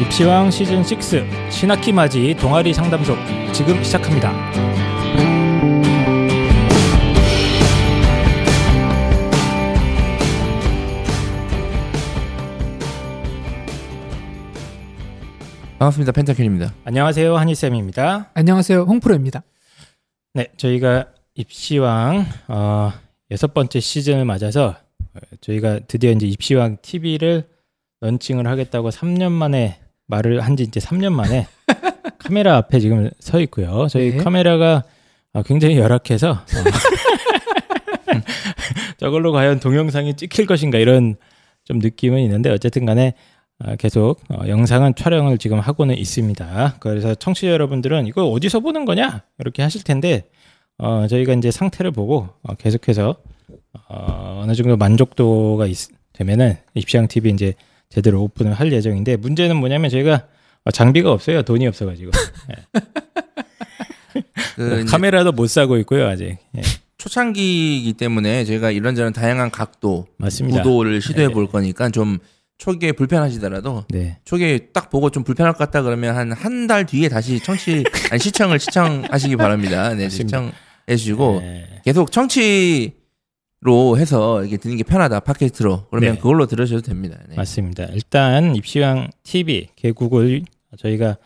입시왕 시즌 6 신학기 맞이 동아리 상담소 지금 시작합니다. 반갑습니다. 펜타킬입니다. 안녕하세요. 한희쌤입니다. 안녕하세요. 홍프로입니다. 네, 저희가 입시왕 어, 여섯 번째 시즌을 맞아서 어, 저희가 드디어 이제 입시왕 TV를 런칭을 하겠다고 3년 만에 말을 한 지 이제 3년 만에 카메라 앞에 지금 서 있고요. 저희 네. 카메라가 어, 굉장히 열악해서 어, 저걸로 과연 동영상이 찍힐 것인가 이런 좀 느낌은 있는데 어쨌든 간에 어, 계속 어, 영상은 촬영을 지금 하고는 있습니다. 그래서 청취자 여러분들은 이거 어디서 보는 거냐 이렇게 하실 텐데 어, 저희가 이제 상태를 보고 어, 계속해서 어, 어느 정도 만족도가 있, 되면은 입시왕 TV 이제 제대로 오픈을 할 예정인데 문제는 뭐냐면 저희가 어, 장비가 없어요. 돈이 없어가지고 그 이제 카메라도 못 사고 있고요 아직. 예, 초창기이기 때문에 저희가 이런저런 다양한 각도, 맞습니다. 구도를 시도해 네. 볼 거니까 좀 초기에 불편하시더라도 네. 초기에 딱 보고 좀 불편할 것 같다 그러면 한 한 달 뒤에 다시 청취 아니 시청을 시청하시기 바랍니다. 네, 맞습니다. 시청해 주시고 네. 계속 청취 로 해서 이렇게 듣는 게 편하다 팟캐스트로 그러면 네. 그걸로 들으셔도 됩니다. 네. 맞습니다. 일단 입시왕 TV 개국을 저희가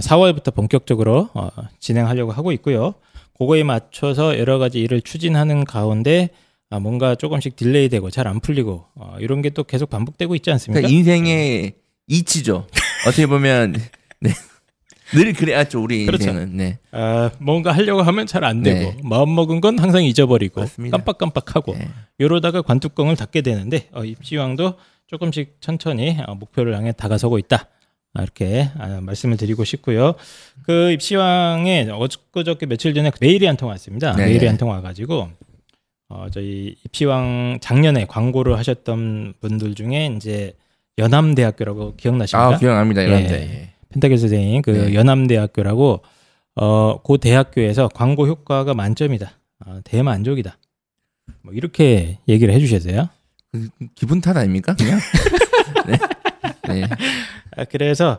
4월부터 본격적으로 어, 진행하려고 하고 있고요. 그거에 맞춰서 여러 가지 일을 추진하는 가운데 아, 뭔가 조금씩 딜레이되고 잘 안 풀리고 어, 이런 게 또 계속 반복되고 있지 않습니까? 그러니까 인생의 이치죠. 어떻게 보면 네. 늘 그래야죠 우리 그렇죠. 인생은. 네. 아, 뭔가 하려고 하면 잘 안 되고 네. 마음 먹은 건 항상 잊어버리고 맞습니다. 깜빡깜빡하고 네. 이러다가 관뚜껑을 닫게 되는데 어, 입시왕도 조금씩 천천히 어, 목표를 향해 다가서고 있다. 아, 이렇게 아, 말씀을 드리고 싶고요. 그 입시왕에 엊그저께 며칠 전에 메일이 한 통 왔습니다. 네, 메일이 네. 한통 와가지고 어, 저희 입시왕 작년에 광고를 하셨던 분들 중에 이제 연암대학교라고 기억나십니까? 아 기억납니다. 데. 예. 펜타길 선생님 그 네. 연암대학교라고 어, 그 대학교에서 광고 효과가 만점이다. 아, 대만족이다. 뭐 이렇게 얘기를 해주셨어요. 그, 기분 탓 아닙니까 그냥? 네. 네. 아, 그래서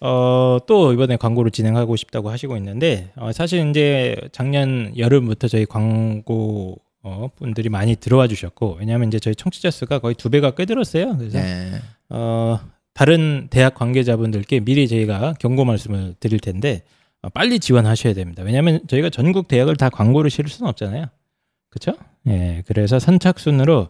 어, 또 이번에 광고를 진행하고 싶다고 하시고 있는데 어, 사실 이제 작년 여름부터 저희 광고 어, 분들이 많이 들어와 주셨고 왜냐하면 이제 저희 청취자 수가 거의 두 배가 꿰들었어요. 그래서 네. 어, 다른 대학 관계자분들께 미리 저희가 경고 말씀을 드릴 텐데 어, 빨리 지원하셔야 됩니다. 왜냐하면 저희가 전국 대학을 다 광고를 실을 수는 없잖아요. 그렇죠? 예, 그래서 선착순으로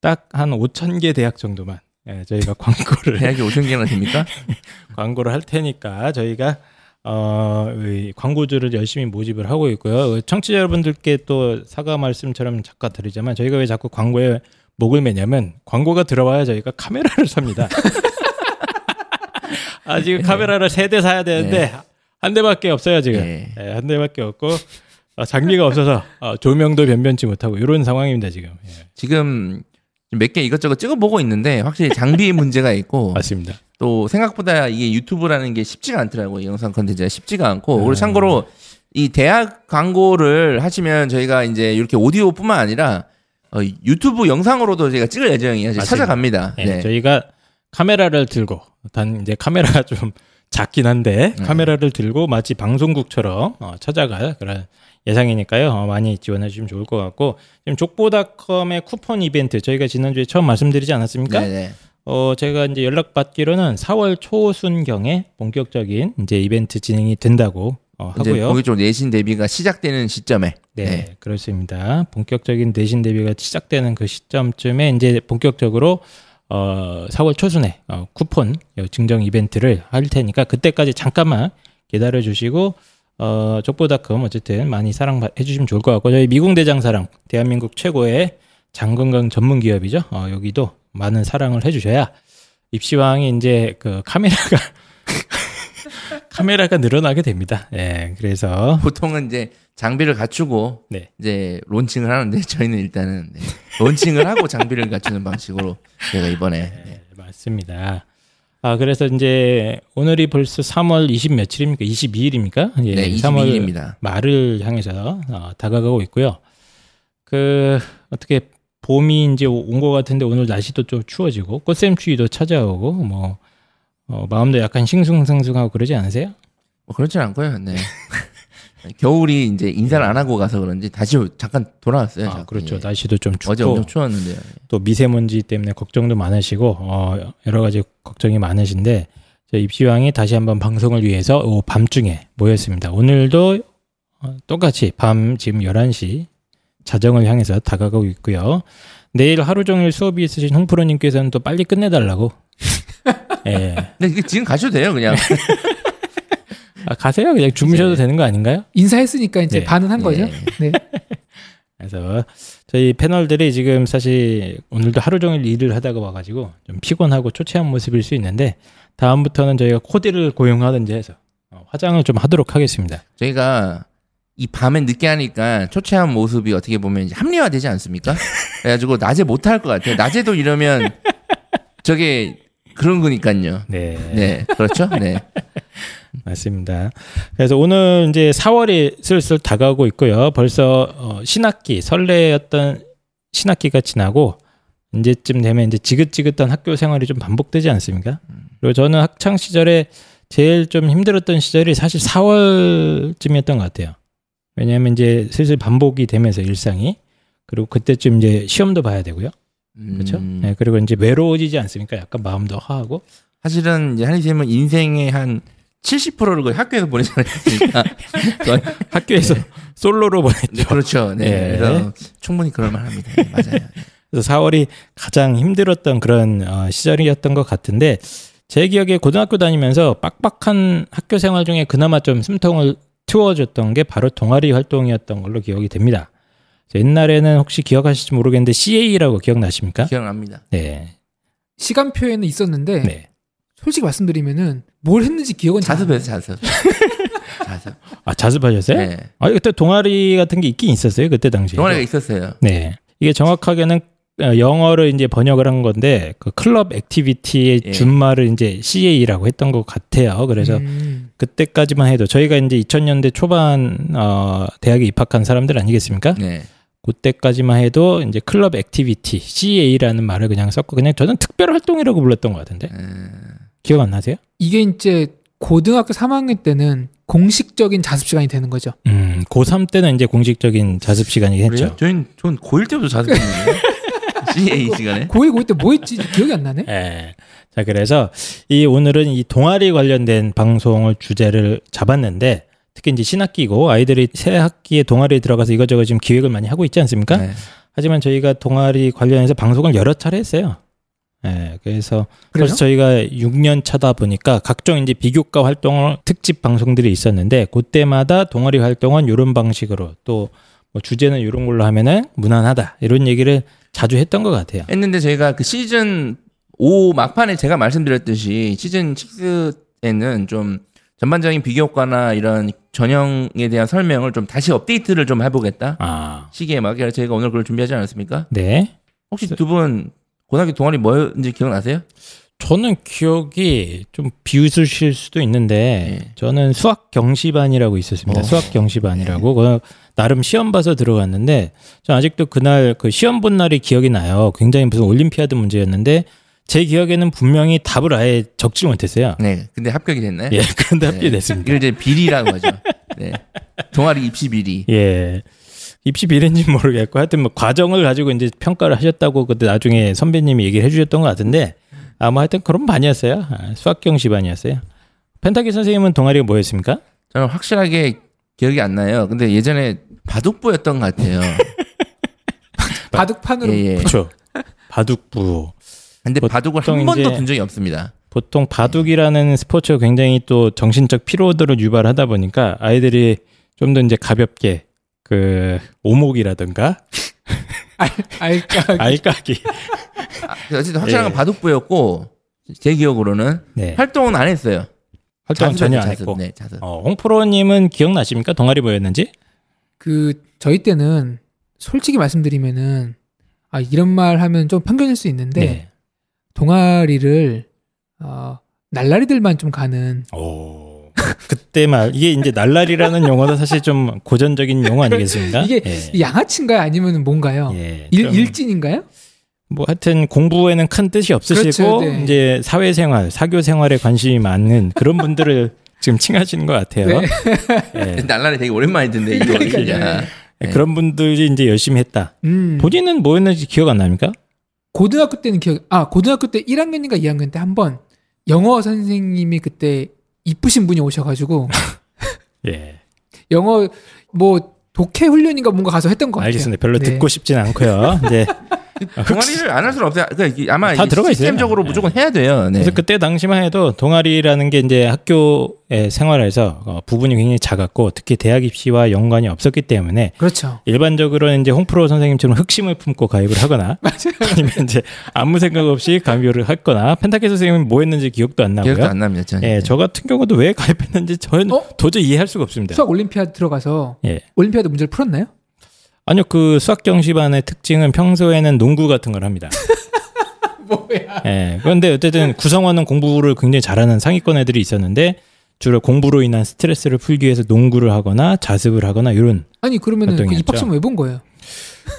딱 한 5천 개 대학 정도만 예, 저희가 광고를 대학이 5천 개나 됩니까? 광고를 할 테니까 저희가 어, 이 광고주를 열심히 모집을 하고 있고요. 청취자 여러분들께 또 사과 말씀처럼 잠깐 드리자면 저희가 왜 자꾸 광고에 목을 매냐면 광고가 들어와야 저희가 카메라를 삽니다. 아 지금 카메라를 세 대 사야 되는데 한 대밖에 없어요 지금. 네. 예, 한 대밖에 없고 어, 장비가 없어서 어, 조명도 변변치 못하고 이런 상황입니다 지금. 예, 지금 몇 개 이것저것 찍어보고 있는데 확실히 장비 문제가 있고 맞습니다. 또 생각보다 이게 유튜브라는 게 쉽지가 않더라고요. 이 영상 컨텐츠가 쉽지가 않고 음. 그리고 참고로 이 대학 광고를 하시면 저희가 이제 이렇게 오디오뿐만 아니라 어, 유튜브 영상으로도 저희가 찍을 예정이에요. 맞습니다. 찾아갑니다. 예, 네. 저희가 카메라를 들고 단 이제 카메라가 좀 작긴 한데 네. 카메라를 들고 마치 방송국처럼 어, 찾아갈 그런 예상이니까요. 어, 많이 지원해 주시면 좋을 것 같고 지금 족보닷컴의 쿠폰 이벤트 저희가 지난주에 처음 말씀드리지 않았습니까? 네네. 어 제가 이제 연락 받기로는 4월 초순경에 본격적인 이제 이벤트 진행이 된다고 어, 하고요. 거기 쪽 내신 대비가 시작되는 시점에 네, 네. 그렇습니다. 본격적인 내신 대비가 시작되는 그 시점쯤에 이제 본격적으로 어 4월 초순에 어, 쿠폰 요 증정 이벤트를 할 테니까 그때까지 잠깐만 기다려 주시고 어 족보닷컴 어쨌든 많이 사랑해 주시면 좋을 것 같고 저희 미궁 대장사랑 대한민국 최고의 장건강 전문 기업이죠. 어 여기도 많은 사랑을 해 주셔야 입시왕이 이제 그 카메라가 카메라가 늘어나게 됩니다. 예. 그래서 보통은 이제 장비를 갖추고 네. 이제 론칭을 하는데 저희는 일단은 네. 론칭을 하고 장비를 갖추는 방식으로 제가 이번에 네. 네, 맞습니다. 아, 그래서 이제 오늘이 벌써 3월 20 며칠입니까? 22일입니까? 예, 네, 3월 22일입니다. 말을 향해서 어, 다가가고 있고요. 그 어떻게 봄이 이제 온 것 같은데 오늘 날씨도 좀 추워지고 꽃샘추위도 찾아오고 뭐 어, 마음도 약간 싱숭생숭하고 그러지 않으세요? 뭐 그렇진 않고요. 네. 겨울이 이제 인사를 안 하고 가서 그런지 다시 잠깐 돌아왔어요. 아. 그렇죠. 예. 날씨도 좀 춥고 어제 엄청 추웠는데요. 또 미세먼지 때문에 걱정도 많으시고 어, 여러 가지 걱정이 많으신데 저 입시왕이 다시 한번 방송을 위해서 오, 밤중에 모였습니다. 오늘도 어, 똑같이 밤 지금 11시 자정을 향해서 다가가고 있고요. 내일 하루 종일 수업이 있으신 홍프로님께서는 또 빨리 끝내달라고. 예. 근데 지금 가셔도 돼요, 그냥. 아, 가세요. 그냥 주무셔도 네. 되는 거 아닌가요? 인사했으니까 이제 네. 반은 한 거죠. 네. 네. 그래서 저희 패널들이 지금 사실 오늘도 하루 종일 일을 하다가 와가지고 좀 피곤하고 초췌한 모습일 수 있는데 다음부터는 저희가 코디를 고용하든지 해서 어, 화장을 좀 하도록 하겠습니다. 저희가 이 밤에 늦게 하니까 초췌한 모습이 어떻게 보면 이제 합리화되지 않습니까? 그래가지고 낮에 못 할 것 같아요. 낮에도 이러면 저게 그런 거니까요. 네, 네, 그렇죠. 네. 맞습니다. 그래서 오늘 이제 4월이 슬슬 다가오고 있고요. 벌써 어, 신학기 설레였던 신학기가 지나고 이제쯤 되면 이제 지긋지긋한 학교 생활이 좀 반복되지 않습니까? 그리고 저는 학창 시절에 제일 좀 힘들었던 시절이 사실 4월쯤이었던 것 같아요. 왜냐하면 이제 슬슬 반복이 되면서 일상이 그리고 그때쯤 이제 시험도 봐야 되고요. 그렇죠? 음, 네, 그리고 이제 외로워지지 않습니까? 약간 마음도 허하고. 사실은 이제 한희쌤은 인생의 한 70%를 거의 학교에서 않았습니까? 거의- 학교에서 솔로로 보냈죠. 네, 그렇죠. 네. 네. 그래서 충분히 그럴 만합니다. 네, 맞아요. 그래서 4월이 가장 힘들었던 그런 어, 시절이었던 것 같은데 제 기억에 고등학교 다니면서 빡빡한 학교 생활 중에 그나마 좀 숨통을 트워줬던 게 바로 동아리 활동이었던 걸로 기억이 됩니다. 옛날에는 혹시 기억하실지 모르겠는데 CA라고 기억나십니까? 기억납니다. 네. 시간표에는 있었는데 네. 솔직히 말씀드리면은 뭘 했는지 기억은. 자습해서 자습. 자습. 아, 자습하셨어요? 네. 아, 그때 동아리 같은 게 있긴 있었어요. 그때 당시에. 동아리가 있었어요. 네. 이게 정확하게는 어, 영어를 이제 번역을 한 건데 그 club activity의 예. 준말을 이제 CA라고 했던 것 같아요. 그래서 음. 그때까지만 해도 저희가 이제 2000년대 초반 어, 대학에 입학한 사람들 아니겠습니까? 네. 그때까지만 해도 이제 club activity CA라는 말을 그냥 썼고 그냥 저는 특별 활동이라고 불렀던 것 같은데 음, 기억 안 나세요? 이게 이제 고등학교 3학년 때는 공식적인 자습 시간이 되는 거죠. 음, 고3 때는 이제 공식적인 자습 그래요? 했죠. 저희는 전 고1 때부터 자습했는데. CA 시간에. 고1 고2 때뭐 했지 기억이 안 나네. 예. 자, 그래서 이 오늘은 이 동아리 관련된 방송을 주제를 잡았는데 특히 이제 신학기고 아이들이 새 학기에 동아리에 들어가서 이것저것 지금 기획을 많이 하고 있지 않습니까? 네. 하지만 저희가 동아리 관련해서 방송을 여러 차례 했어요. 예, 그래서 그래요? 벌써 저희가 6년 차다 보니까 각종 이제 비교과 활동을 특집 방송들이 있었는데 그때마다 동아리 활동은 이런 방식으로 또 뭐 주제는 이런 걸로 하면은 무난하다 이런 얘기를 자주 했던 것 같아요. 했는데 저희가 그 시즌 5 막판에 제가 말씀드렸듯이 시즌 6에는 좀 전반적인 비교과나 이런 전형에 대한 설명을 좀 다시 업데이트를 좀 해보겠다 아, 시기에 맞게 그래서 저희가 오늘 그걸 준비하지 않았습니까? 네. 혹시 두 분 고등학교 동아리 뭐였는지 기억나세요? 저는 기억이 좀 비웃으실 수도 있는데 네. 저는 수학 경시반이라고 있었습니다. 어. 수학 경시반이라고 그 나름 시험 봐서 들어갔는데 저 아직도 그날 그 시험 본 날이 기억이 나요. 굉장히 무슨 올림피아드 문제였는데 제 기억에는 분명히 답을 아예 적지 못했어요. 네. 근데 합격이 됐나요? 예, 그런데 네. 합격됐습니다. 이걸 이제 비리라고 하죠. 네. 동아리 입시 비리. 예. 입시 비례인지 모르겠고 하여튼 뭐 과정을 가지고 이제 평가를 하셨다고 그때 나중에 선배님이 얘기를 해주셨던 것 같은데 아마 하여튼 그런 반이었어요. 아, 수학 경시 반이었어요. 펜타기 선생님은 동아리가 뭐였습니까? 저는 확실하게 기억이 안 나요. 근데 예전에 바둑부였던 것 같아요. 바둑판으로 예, 예. 그렇죠. 바둑부. 근데 바둑을 한 번도 이제- 둔 적이 없습니다. 보통 바둑이라는 스포츠가 굉장히 또 정신적 피로도를 유발하다 보니까 아이들이 좀 더 이제 가볍게 그 오목이라든가 알까 알까기 아, 어쨌든 확실한 건 예. 바둑부였고 제 기억으로는 네. 활동은 안 했어요. 활동 전혀 안 자습, 했고 네, 자습. 어, 홍프로님은 기억나십니까 동아리 뭐였는지? 그 저희 때는 솔직히 말씀드리면은 아 이런 말 하면 좀 편견일 수 있는데 네. 동아리를 어, 날라리들만 좀 가는 오. 그때 말 이게 이제 날라리라는 용어도 사실 좀 고전적인 용어 아니겠습니까? 이게 예. 양아치인가요 아니면 뭔가요? 예, 일, 좀 일진인가요? 뭐 하여튼 공부에는 큰 뜻이 없으시고 그렇죠, 네. 이제 사회생활, 사교 생활에 관심이 많은 그런 분들을 지금 칭하시는 것 같아요. 네. 예. 날라리 되게 오랜만에 듣네 이거 그러니까요. 진짜. 예, 그런 분들이 이제 열심히 했다. 음. 본인은 뭐였는지 기억 안 납니까? 고등학교 때는 기억, 아, 고등학교 때 1학년인가 2학년 때 한 번 영어 선생님이 그때 이쁘신 분이 오셔가지고 예. 영어 뭐 독해 훈련인가 뭔가 가서 했던 것 같아요. 알겠습니다. 별로 네. 듣고 싶진 않고요. 이제 동아리를 안 할 수는 없어요. 그러니까 아마 다 들어가 있어요. 시스템적으로 네. 무조건 해야 돼요. 네. 그래서 그때 당시만 해도 동아리라는 게 이제 학교의 생활에서 어, 부분이 굉장히 작았고 특히 대학 입시와 연관이 없었기 때문에 그렇죠. 일반적으로는 이제 홍프로 선생님처럼 흑심을 품고 가입을 하거나 아니면 이제 아무 생각 없이 가입을 했거나 펜타케 선생님은 뭐 했는지 기억도 안 나고요. 기억도 안 납니다. 저는. 예, 저 같은 경우도 왜 가입했는지 저는 어? 도저히 이해할 수가 없습니다. 수학 올림피아드 들어가서 예. 올림피아드 문제를 풀었나요? 아니요, 그 수학 경시반의 특징은 평소에는 농구 같은 걸 합니다. 뭐야? 예. 그런데 어쨌든 구성원은 공부를 굉장히 잘하는 상위권 애들이 있었는데 주로 공부로 인한 스트레스를 풀기 위해서 농구를 하거나 자습을 하거나 이런 아니 그러면은 그. 입학점 왜 본 거예요?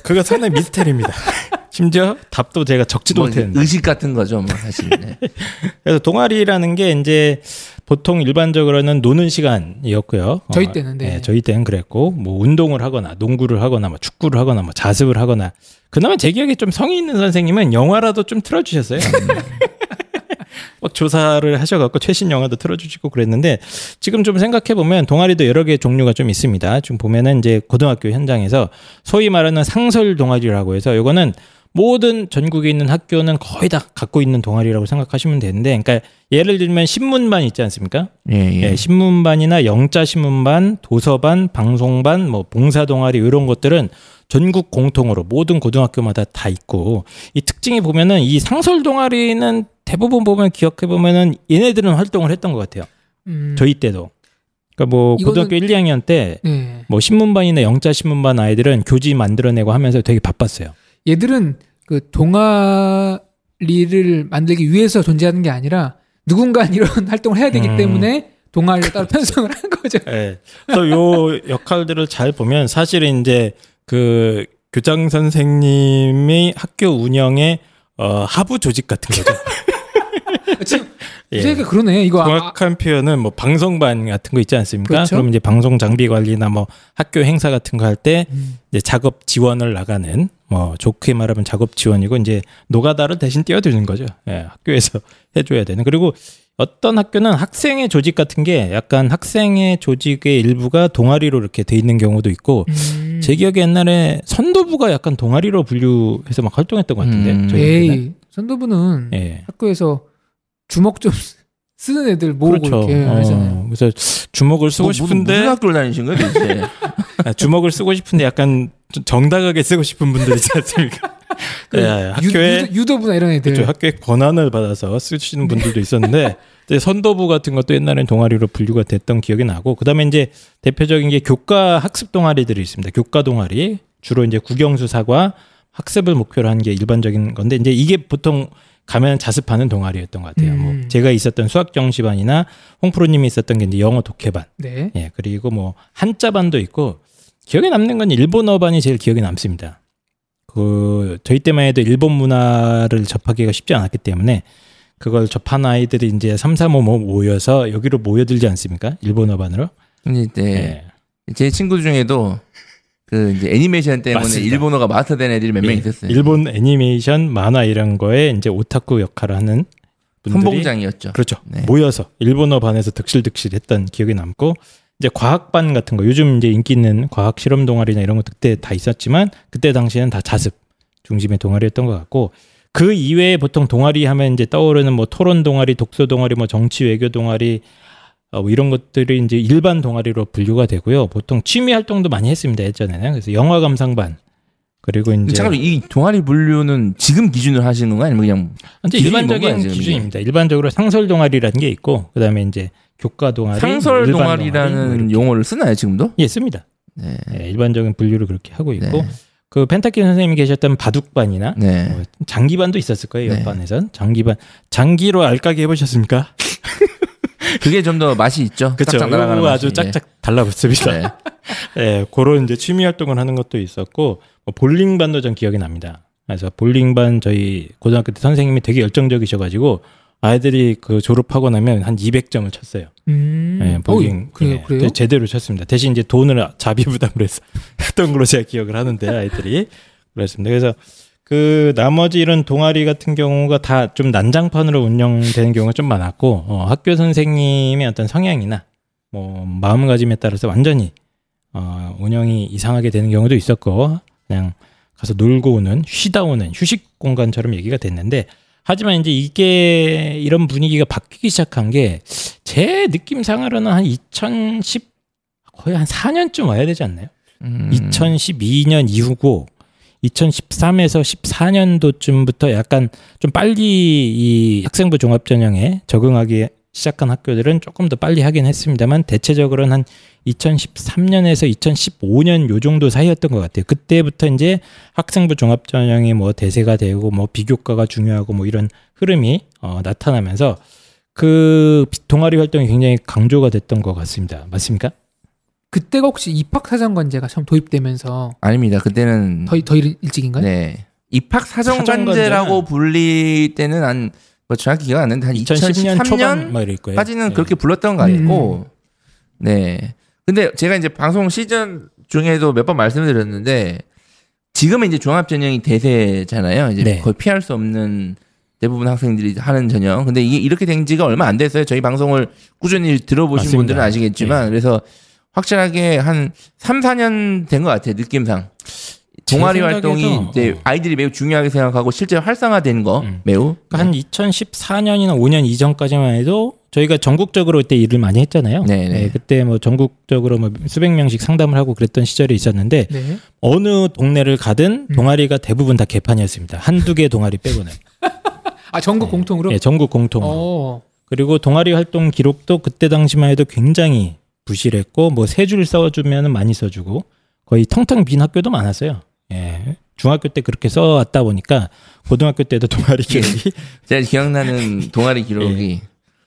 그거 상당히 미스테리입니다. 심지어 답도 제가 적지도 뭐 못했는데. 의식 같은 거죠, 뭐 사실. 네. 그래서 동아리라는 게 이제 보통 일반적으로는 노는 시간이었고요. 저희 어, 때는, 네. 예, 저희 때는 그랬고 뭐 운동을 하거나 농구를 하거나 뭐 축구를 하거나 뭐 자습을 하거나 그나마 제 기억에 좀 성의 있는 선생님은 영화라도 좀 틀어주셨어요. 막 조사를 하셔갖고 최신 영화도 틀어주시고 그랬는데 지금 좀 생각해 보면 동아리도 여러 개의 종류가 좀 있습니다. 지금 보면은 이제 고등학교 현장에서 소위 말하는 상설 동아리라고 해서 이거는 모든 전국에 있는 학교는 거의 다 갖고 있는 동아리라고 생각하시면 되는데, 그러니까 예를 들면 신문반 있지 않습니까? 예, 예. 예, 신문반이나 영자 신문반, 도서반, 방송반, 뭐 봉사 동아리 이런 것들은 전국 공통으로 모든 고등학교마다 다 있고 이 특징이 보면은 이 상설 동아리는 대부분 보면 기억해 보면은 얘네들은 활동을 했던 것 같아요. 음, 저희 때도. 그러니까 뭐 이거는- 고등학교 1, 2학년 때 네. 뭐 신문반이나 영자 신문반 아이들은 교지 만들어내고 하면서 되게 바빴어요. 얘들은 그 동아리를 만들기 위해서 존재하는 게 아니라 누군가 이런 활동을 해야 되기 음. 때문에 동아리를 따로 편성을 한 거죠. 예. 그래서 요 역할들을 잘 보면 사실은 이제 그 교장 선생님이 학교 운영의 어, 하부 조직 같은 거죠. 지금 예. 세가 그러네. 이거 아, 정확한 표현은 뭐 방송반 같은 거 있지 않습니까? 그렇죠. 그럼 이제 방송 장비 관리나 뭐 학교 행사 같은 거 할때 음. 이제 작업 지원을 나가는 뭐 좋게 말하면 작업 지원이고 이제 노가다를 대신 띄워드리는 거죠. 예, 학교에서 해줘야 되는. 그리고 어떤 학교는 학생의 조직 같은 게 약간 학생의 조직의 일부가 동아리로 이렇게 돼 있는 경우도 있고 음. 제 기억에 옛날에 선도부가 약간 동아리로 분류해서 막 활동했던 것 같은데. 음. 저희 선도부는 예. 학교에서 주먹 좀 쓰는 애들 모으고 그렇죠. 이렇게 하잖아요. 어, 그래서 주먹을 쓰고 뭐, 무슨, 싶은데 무슨 학교를 다니신 거예요, 도대체? 아, 주먹을 쓰고 싶은데 약간 좀 정당하게 쓰고 싶은 분들 있지 않습니까? 그 예, 유, 학교에 유도, 유도부나 이런 애들. 그렇죠. 학교에 권한을 받아서 쓰시는 분들도 있었는데 이제 선도부 같은 것도 옛날엔 동아리로 분류가 됐던 기억이 나고 그다음에 이제 대표적인 게 교과 학습 동아리들이 있습니다. 교과 동아리 주로 이제 국영수사과 학습을 목표로 한 게 일반적인 건데 이제 이게 보통 가면 자습하는 동아리였던 것 같아요. 음. 뭐 제가 있었던 수학 정시반이나 홍프로님이 있었던 게 이제 영어 독해반, 네. 예 그리고 뭐 한자반도 있고 기억에 남는 건 일본어반이 제일 기억에 남습니다. 그 저희 때만 해도 일본 문화를 접하기가 쉽지 않았기 때문에 그걸 접한 아이들이 이제 3, 4, 5 모여서 여기로 모여들지 않습니까? 일본어반으로. 근데 이제 예. 제 친구 중에도 그 이제 애니메이션 때문에 맞습니다. 일본어가 마스터된 애들이 몇명 예. 있었어요. 일본 애니메이션 만화 이런 거에 이제 오타쿠 역할을 하는 분들이 선봉장이었죠. 그렇죠. 네. 모여서 일본어 반에서 득실득실 했던 기억이 남고 이제 과학반 같은 거 요즘 이제 인기 있는 과학 실험 동아리나 이런 거 그때 다 있었지만 그때 당시에는 다 자습 중심의 동아리였던 것 같고 그 이외에 보통 동아리 하면 이제 떠오르는 뭐 토론 동아리, 독서 동아리, 뭐 정치 외교 동아리 어, 뭐 이런 것들이 이제 일반 동아리로 분류가 되고요. 보통 취미 활동도 많이 했습니다 예전에는 그래서 영화 감상반 그리고 이제 잠깐 이 동아리 분류는 지금 기준으로 하시는 건가요? 아니면 그냥 이제 뭔가요, 일반적인 이게? 기준입니다. 일반적으로 상설 동아리라는 게 있고 그다음에 이제 교과 동아리, 상설 동아리라는 동아리 뭐. 용어를 쓰나요 지금도? 예 씁니다. 네. 예, 일반적인 분류를 그렇게 하고 있고 네. 그 펜타키 선생님이 계셨던 바둑반이나 네. 뭐 장기반도 있었을 거예요. 네. 옆반에선 장기반 장기로 알까기 해보셨습니까? 그게 좀 더 맛이 있죠. 그렇죠. 짝짝. 아주 짝짝 달라붙습니다. 네. 예, 그런 이제 취미 활동을 하는 것도 있었고 뭐 볼링반도 전 기억이 납니다. 그래서 볼링반 저희 고등학교 때 선생님이 되게 열정적이셔가지고 아이들이 그 졸업하고 나면 한 200점을 쳤어요. 음. 예, 볼링 어, 그래요, 예, 그래요? 제대로 쳤습니다. 대신 이제 돈을 자비 부담을 해서 했던 걸로 제가 기억을 하는데 아이들이 그렇습니다. 그래서 그 나머지 이런 동아리 같은 경우가 다 좀 난장판으로 운영되는 경우가 좀 많았고 어, 학교 선생님의 어떤 성향이나 뭐 마음가짐에 따라서 완전히 어, 운영이 이상하게 되는 경우도 있었고 그냥 가서 놀고 오는 쉬다 오는 휴식 공간처럼 얘기가 됐는데 하지만 이제 이게 이런 분위기가 바뀌기 시작한 게 제 느낌상으로는 한 2010 거의 한 4년쯤 와야 되지 않나요? 음. 2012년 이후고 2013에서 14년도쯤부터 약간 좀 빨리 이 학생부 종합 전형에 적응하기 시작한 학교들은 조금 더 빨리 하긴 했습니다만 대체적으로는 한 2013년에서 2015년 요 정도 사이였던 것 같아요. 그때부터 이제 학생부 종합 전형이 뭐 대세가 되고 뭐 비교과가 중요하고 뭐 이런 흐름이 어, 나타나면서 그 동아리 활동이 굉장히 강조가 됐던 것 같습니다. 맞습니까? 그때가 혹시 입학사정관제가 처음 도입되면서 아닙니다. 그때는 더, 더 일- 일찍인가요? 네. 입학 사정관제는 사정관제라고 불릴 때는 한, 뭐 정확히 기억 안 나는데 한 2010년 초반 2013년까지는 뭐 이럴 거예요. 예. 그렇게 불렀던 거 아니고, 네. 근데 제가 이제 방송 시즌 중에도 몇 번 말씀을 드렸는데, 지금은 이제 종합전형이 대세잖아요. 이제 네. 거의 피할 수 없는 대부분 학생들이 하는 전형. 근데 이게 이렇게 된 지가 얼마 안 됐어요. 저희 방송을 꾸준히 들어보신 맞습니다. 분들은 아시겠지만, 그래서 확실하게 한 3, 4년 된 것 같아요. 느낌상. 제 동아리 활동이 이제 어. 아이들이 매우 중요하게 생각하고 실제 활성화된 거 음. 매우 그러니까 한 2014년이나 5년 이전까지만 해도 저희가 전국적으로 그때 일을 많이 했잖아요. 네, 네. 그때 뭐 전국적으로 뭐 수백 명씩 상담을 하고 그랬던 시절이 있었는데 네. 어느 동네를 가든 음. 동아리가 대부분 다 개판이었습니다. 한두 개 동아리 빼고는. 아 전국 공통으로. 예, 전국 공통으로. 어. 그리고 동아리 활동 기록도 그때 당시만 해도 굉장히 부실했고 뭐 세 줄 써주면은 많이 써주고 거의 텅텅 빈 학교도 많았어요. 예. 중학교 때 그렇게 써왔다 보니까 고등학교 때도 동아리 기록이 제가 기억나는 동아리 기록이 예.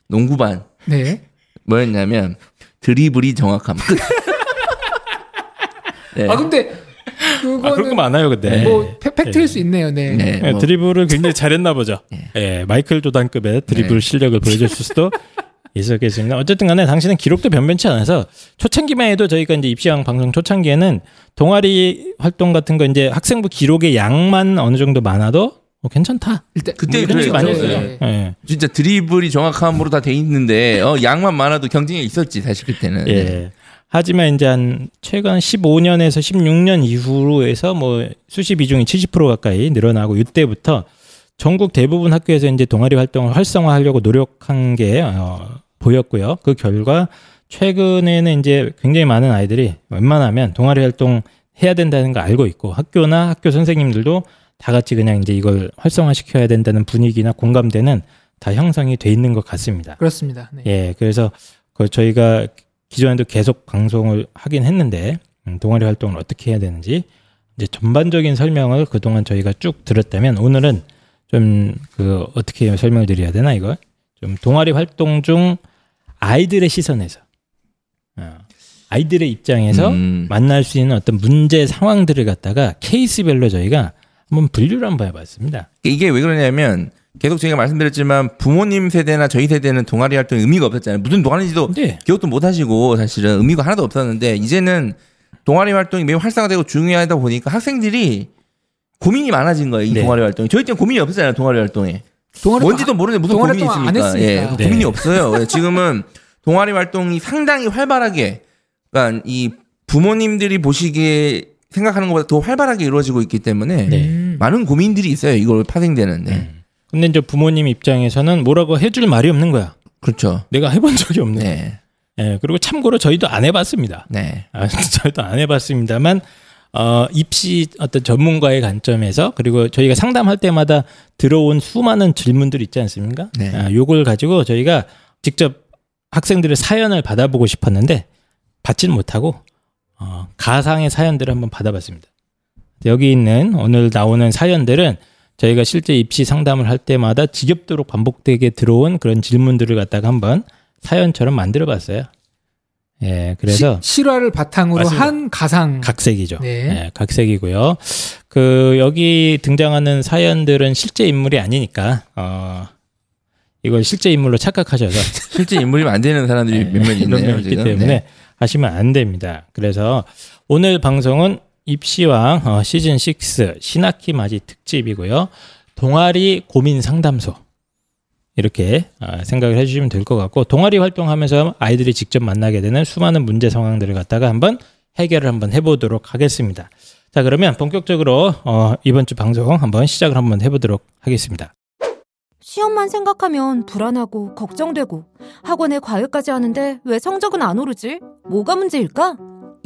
농구반 네. 뭐였냐면 드리블이 정확함 끝. 네. 아 근데 그거는 아, 그런 거 많아요, 근데. 뭐 팩- 팩트일 수 있네요. 네. 네. 예, 뭐. 드리블을 굉장히 잘했나 보죠. 예, 마이클 조단급의 드리블 네. 실력을 보여줬을 수도 있었겠습니다. 어쨌든 간에 당신은 기록도 변변치 않아서 초창기만 해도 저희가 이제 입시왕 방송 초창기에는 동아리 활동 같은 거 이제 학생부 기록의 양만 어느 정도 많아도 어, 괜찮다. 일단 그때 이런 많이 했어요. 네. 예. 진짜 드리블이 정확함으로 다 돼 있는데 어, 양만 많아도 경쟁이 있었지 사실 그때는. 예. 하지만 이제 한 최근 15년에서 16년 이후로 해서 뭐 수시 비중이 70% 가까이 늘어나고 이때부터 전국 대부분 학교에서 이제 동아리 활동을 활성화하려고 노력한 게 어, 보였고요. 그 결과 최근에는 이제 굉장히 많은 아이들이 웬만하면 동아리 활동 해야 된다는 걸 알고 있고 학교나 학교 선생님들도 다 같이 그냥 이제 이걸 활성화시켜야 된다는 분위기나 공감대는 다 형성이 돼 있는 것 같습니다. 그렇습니다. 네. 예, 그래서 그 저희가 기존에도 계속 방송을 하긴 했는데 음, 동아리 활동을 어떻게 해야 되는지 이제 전반적인 설명을 그동안 저희가 쭉 들었다면 오늘은 좀 그 어떻게 설명을 드려야 되나 이거 좀 동아리 활동 중 아이들의 시선에서 어, 아이들의 입장에서 음. 만날 수 있는 어떤 문제 상황들을 갖다가 케이스별로 저희가 한번 분류를 한번 해봤습니다. 이게 왜 그러냐면 계속 제가 말씀드렸지만 부모님 세대나 저희 세대는 동아리 활동 의미가 없었잖아요. 무슨 동아리인지도 네. 기억도 못 하시고 사실은 의미가 하나도 없었는데 이제는 동아리 활동이 매우 활성화되고 중요하다 보니까 학생들이 고민이 많아진 거예요. 이 네. 동아리 활동이. 저희 때는 고민이 없었잖아요. 동아리 활동에. 동아리 뭔지도 모르는데 무슨 고민이 있습니까? 예, 네. 고민이 없어요. 예, 지금은 동아리 활동이 상당히 활발하게, 그러니까 이 부모님들이 보시기에 생각하는 것보다 더 활발하게 이루어지고 있기 때문에 네. 음. 많은 고민들이 있어요. 이걸 파생되는데. 음. 근데 이제 부모님 입장에서는 뭐라고 해줄 말이 없는 거야. 그렇죠. 내가 해본 적이 없네. 네. 예, 그리고 참고로 저희도 안 해봤습니다. 네. 아, 저희도 안 해봤습니다만, 어, 입시 어떤 전문가의 관점에서 그리고 저희가 상담할 때마다 들어온 수많은 질문들 있지 않습니까? 네. 아, 요걸 가지고 저희가 직접 학생들의 사연을 받아보고 싶었는데 받지는 못하고 어, 가상의 사연들을 한번 받아봤습니다. 여기 있는 오늘 나오는 사연들은 저희가 실제 입시 상담을 할 때마다 지겹도록 반복되게 들어온 그런 질문들을 갖다가 한번 사연처럼 만들어 봤어요. 예, 그래서 시- 실화를 바탕으로 맞습니다. 한 가상. 각색이죠. 네. 예, 각색이고요. 그 여기 등장하는 사연들은 실제 인물이 아니니까 어 이걸 실제 인물로 착각하셔서 실제 인물이면 안 되는 사람들이 몇몇 이런 면 있네요. 있기. 때문에 네. 하시면 안 됩니다. 그래서 오늘 방송은 입시왕 어, 시즌 6 신학기 맞이 특집이고요. 동아리 고민 상담소 이렇게 아, 생각을 해주시면 될 것 같고 동아리 활동하면서 아이들이 직접 만나게 되는 수많은 문제 상황들을 갖다가 한번 해결을 한번 해보도록 하겠습니다. 자 그러면 본격적으로 어, 이번 주 방송 한번 시작을 한번 해보도록 하겠습니다. 시험만 생각하면 불안하고 걱정되고 학원에 과외까지 하는데 왜 성적은 안 오르지? 뭐가 문제일까?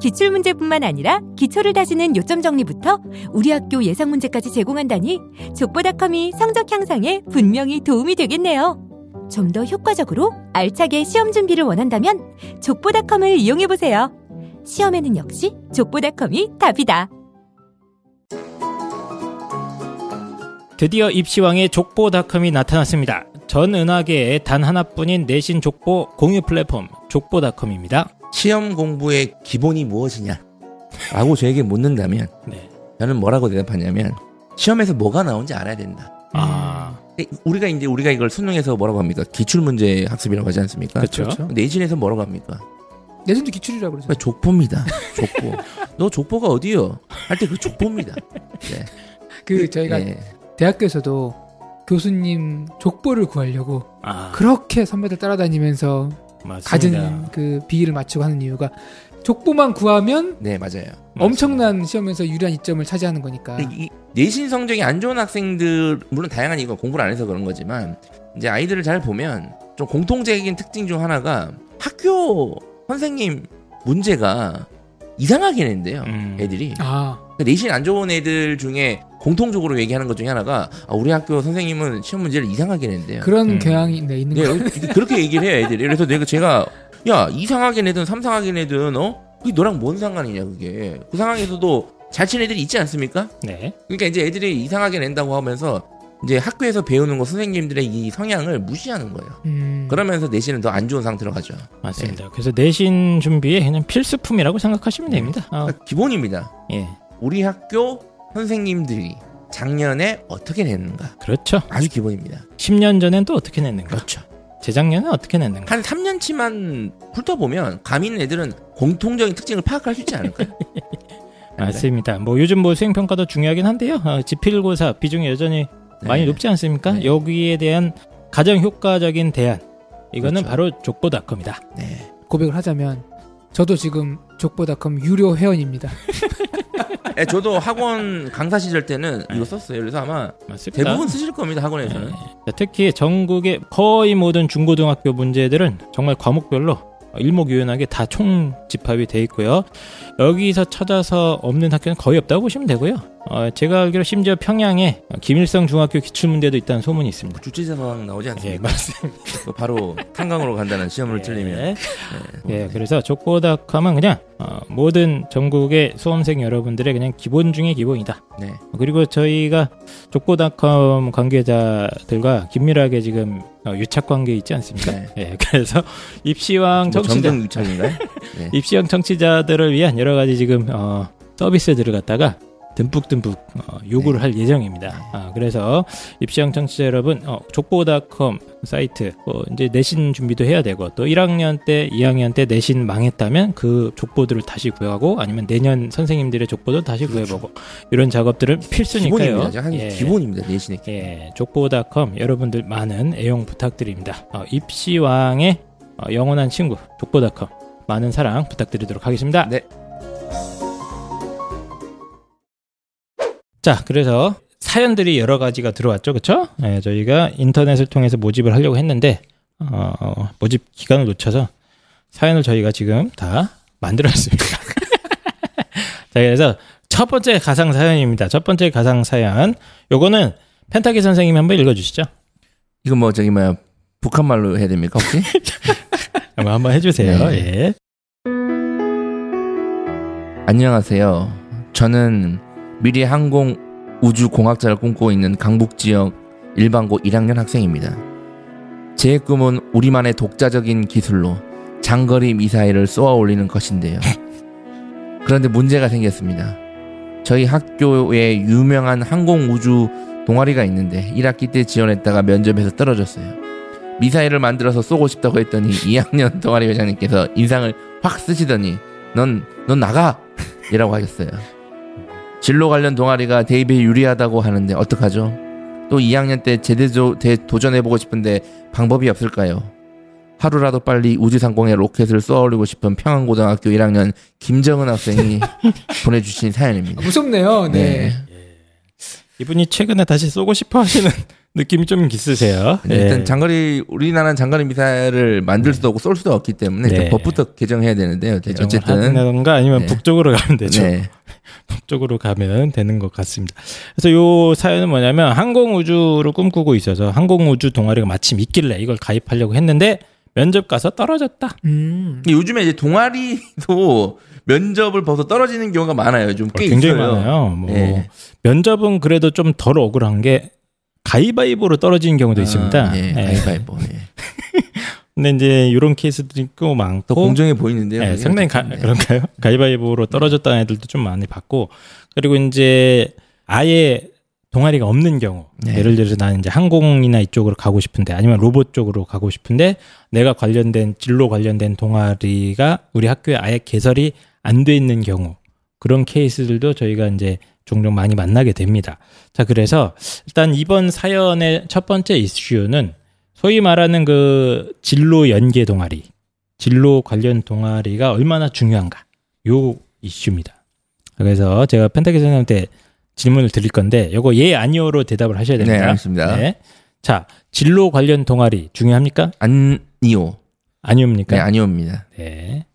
기출 문제뿐만 아니라 기초를 다지는 요점 정리부터 우리 학교 예상 문제까지 제공한다니 족보닷컴이 성적 향상에 분명히 도움이 되겠네요. 좀 더 효과적으로 알차게 시험 준비를 원한다면 족보닷컴을 이용해 보세요. 시험에는 역시 족보닷컴이 답이다. 드디어 입시왕의 족보닷컴이 나타났습니다. 전 은하계의 단 하나뿐인 내신 족보 공유 플랫폼 족보닷컴입니다. 시험 공부의 기본이 무엇이냐? 라고 저에게 묻는다면 네. 저는 뭐라고 대답하냐면 시험에서 뭐가 나온지 알아야 된다. 아, 우리가 이제 우리가 이걸 수능에서 뭐라고 합니까? 기출 문제 학습이라고 하지 않습니까? 그렇죠. 그렇죠. 내신에서 뭐라고 합니까? 내신도 기출이라고 그러죠. 그러니까 족보입니다. 족보. 너 족보가 어디요? 할 때 그 족보입니다. 네. 그 저희가 네. 대학교에서도 교수님 족보를 구하려고 아 그렇게 선배들 따라다니면서 맞습니다. 가진 그 비위를 맞추고 하는 이유가 족보만 구하면 네, 맞아요. 엄청난 시험에서 유리한 이점을 차지하는 거니까. 이 내신 성적이 안 좋은 학생들 물론 다양한 이거 공부를 안 해서 그런 거지만 이제 아이들을 잘 보면 좀 공통적인 특징 중 하나가 학교 선생님 문제가 이상하게 낸대요. 음. 애들이 아, 내신 안 좋은 애들 중에 공통적으로 얘기하는 것 중에 하나가 아, 우리 학교 선생님은 시험 문제를 이상하게 낸대요. 그런 음. 경향이 네, 있는 네, 거. 어, 그렇게 얘기를 해요, 애들이. 그래서 내가 제가 야 이상하게 내든 삼상하게 내든 어 그게 너랑 뭔 상관이냐 그게 그 상황에서도 잘 치는 애들이 있지 않습니까? 네. 그러니까 이제 애들이 이상하게 낸다고 하면서 이제 학교에서 배우는 거 선생님들의 이 성향을 무시하는 거예요. 음. 그러면서 내신은 더 안 좋은 상태로 가죠. 맞습니다. 그래서 내신 준비에 그냥 필수품이라고 생각하시면 됩니다. 아, 그러니까 기본입니다. 예, 우리 학교 선생님들이 작년에 어떻게 냈는가 그렇죠. 아주 기본입니다. 10년 전엔 또 어떻게 냈는가? 그렇죠. 재작년에 어떻게 냈는가? 한 3년치만 훑어보면 감 있는 애들은 공통적인 특징을 파악할 수 있지 않을까요? 맞습니다. 뭐 요즘 뭐 수행 평가도 중요하긴 한데요. 어, 지필고사 비중이 여전히 많이 네. 높지 않습니까? 네. 여기에 대한 가장 효과적인 대안 이거는 그렇죠. 바로 족보닷컴이다. 네. 고백을 하자면 저도 지금 족보닷컴 유료 회원입니다. 예, 저도 학원 강사 시절 때는 이거 썼어요. 그래서 아마 맞습니다. 대부분 쓰실 겁니다. 학원에서는. 네. 자, 특히 전국의 거의 모든 중고등학교 문제들은 정말 과목별로 일목요연하게 다 총집합이 돼 있고요. 여기서 찾아서 없는 학교는 거의 없다고 보시면 되고요. 어, 제가 알기로 심지어 평양에 김일성 중학교 기출문제도 있다는 소문이 있습니다. 주체자 상황 나오지 예, 않습니까? 맞습니다. 그 바로 탄광으로 간다는 시험을 틀리면. 예. 예, 그래서 족보닷컴은 그냥 어, 모든 전국의 수험생 여러분들의 그냥 기본 중의 기본이다. 네. 그리고 저희가 족보닷컴 관계자들과 긴밀하게 지금 어, 유착 관계 있지 않습니까? 네. 예, 그래서 입시왕 뭐 청취자, 정정 유착인가요? 네. 입시왕 청취자들을 위한 여러 가지 지금 어, 서비스들을 갖다가 듬뿍듬뿍 어, 요구를 할 예정입니다. 아, 그래서 입시형 청취자 여러분, 어, 족보닷컴 사이트 어, 이제 내신 준비도 해야 되고 또 1학년 때, 2학년 때 내신 망했다면 그 족보들을 다시 구하고 아니면 내년 선생님들의 족보도 다시 구해보고 이런 작업들은 필수니까요. 기본입니다. 한 예. 기본입니다. 내신의 기본. 예, 족보닷컴 여러분들 많은 애용 부탁드립니다. 어, 입시왕의 어, 영원한 친구 족보닷컴 많은 사랑 부탁드리도록 하겠습니다. 네. 자, 그래서 사연들이 여러 가지가 들어왔죠, 그렇죠? 예, 저희가 인터넷을 통해서 모집을 하려고 했는데 어, 모집 기간을 놓쳐서 사연을 저희가 지금 다 만들었습니다. 자, 그래서 첫 번째 가상 사연입니다. 첫 번째 가상 사연. 요거는 펜타키 선생님이 한번 읽어주시죠. 이거 뭐 저기 뭐야 북한 말로 해야 됩니까 혹시? 한번 한번 해주세요. 네. 예. 안녕하세요. 저는 미래 항공 우주 공학자를 꿈꾸고 있는 강북 지역 일반고 1학년 학생입니다. 제 꿈은 우리만의 독자적인 기술로 장거리 미사일을 쏘아 올리는 것인데요. 그런데 문제가 생겼습니다. 저희 학교에 유명한 항공 우주 동아리가 있는데 1학기 때 지원했다가 면접에서 떨어졌어요. 미사일을 만들어서 쏘고 싶다고 했더니 2학년 동아리 회장님께서 인상을 확 쓰시더니 넌, 넌 나가! 이라고 하셨어요. 진로 관련 동아리가 대입에 유리하다고 하는데 어떡하죠? 또 2학년 때 제대로 대- 도전해보고 싶은데 방법이 없을까요? 하루라도 빨리 우주상공에 로켓을 쏘아올리고 싶은 평안고등학교 1학년 김정은 학생이 보내주신 사연입니다. 아, 무섭네요. 네. 네. 이분이 최근에 다시 쏘고 싶어 하시는 느낌이 좀 있으세요. 네, 일단 장거리 우리나라는 장거리 미사일을 만들 수도 없고 쏠 수도 없기 때문에 네. 법부터 개정해야 되는데요. 개정을 어쨌든 하든가 아니면 네. 북쪽으로 가면 되죠. 네. 북쪽으로 가면 되는 것 같습니다. 그래서 요 사연은 뭐냐면 항공 우주를 꿈꾸고 있어서 항공 우주 동아리가 마침 있길래 이걸 가입하려고 했는데 면접 가서 떨어졌다. 음. 요즘에 이제 동아리도 면접을 벌써 떨어지는 경우가 많아요. 요즘 꽤 굉장히 있어요. 많아요. 뭐 네. 면접은 그래도 좀 덜 억울한 게 가위바위보로 떨어지는 경우도 있습니다. 아, 예, 예. 가위바위보. 예. 근데 이제 이런 케이스도 있고 많고 더 공정해 보이는데요. 네, 상당히 가. 네. 그런가요? 가위바위보로 떨어졌다는 애들도 좀 많이 봤고 그리고 이제 아예 동아리가 없는 경우 네. 예를 들어서 나는 이제 항공이나 이쪽으로 가고 싶은데 아니면 로봇 쪽으로 가고 싶은데 내가 관련된 진로 관련된 동아리가 우리 학교에 아예 개설이 안 돼 있는 경우 그런 케이스들도 저희가 이제 종종 많이 만나게 됩니다. 자, 그래서 일단 이번 사연의 첫 번째 이슈는 소위 말하는 그 진로 연계 동아리, 진로 관련 동아리가 얼마나 중요한가 요 이슈입니다. 그래서 제가 펜타키 선생님한테 질문을 드릴 건데 요거 예 아니오로 대답을 하셔야 됩니다. 네, 알겠습니다. 네. 자, 진로 관련 동아리 중요합니까? 아니요. 아니옵니까? 네, 아니옵니다. 네.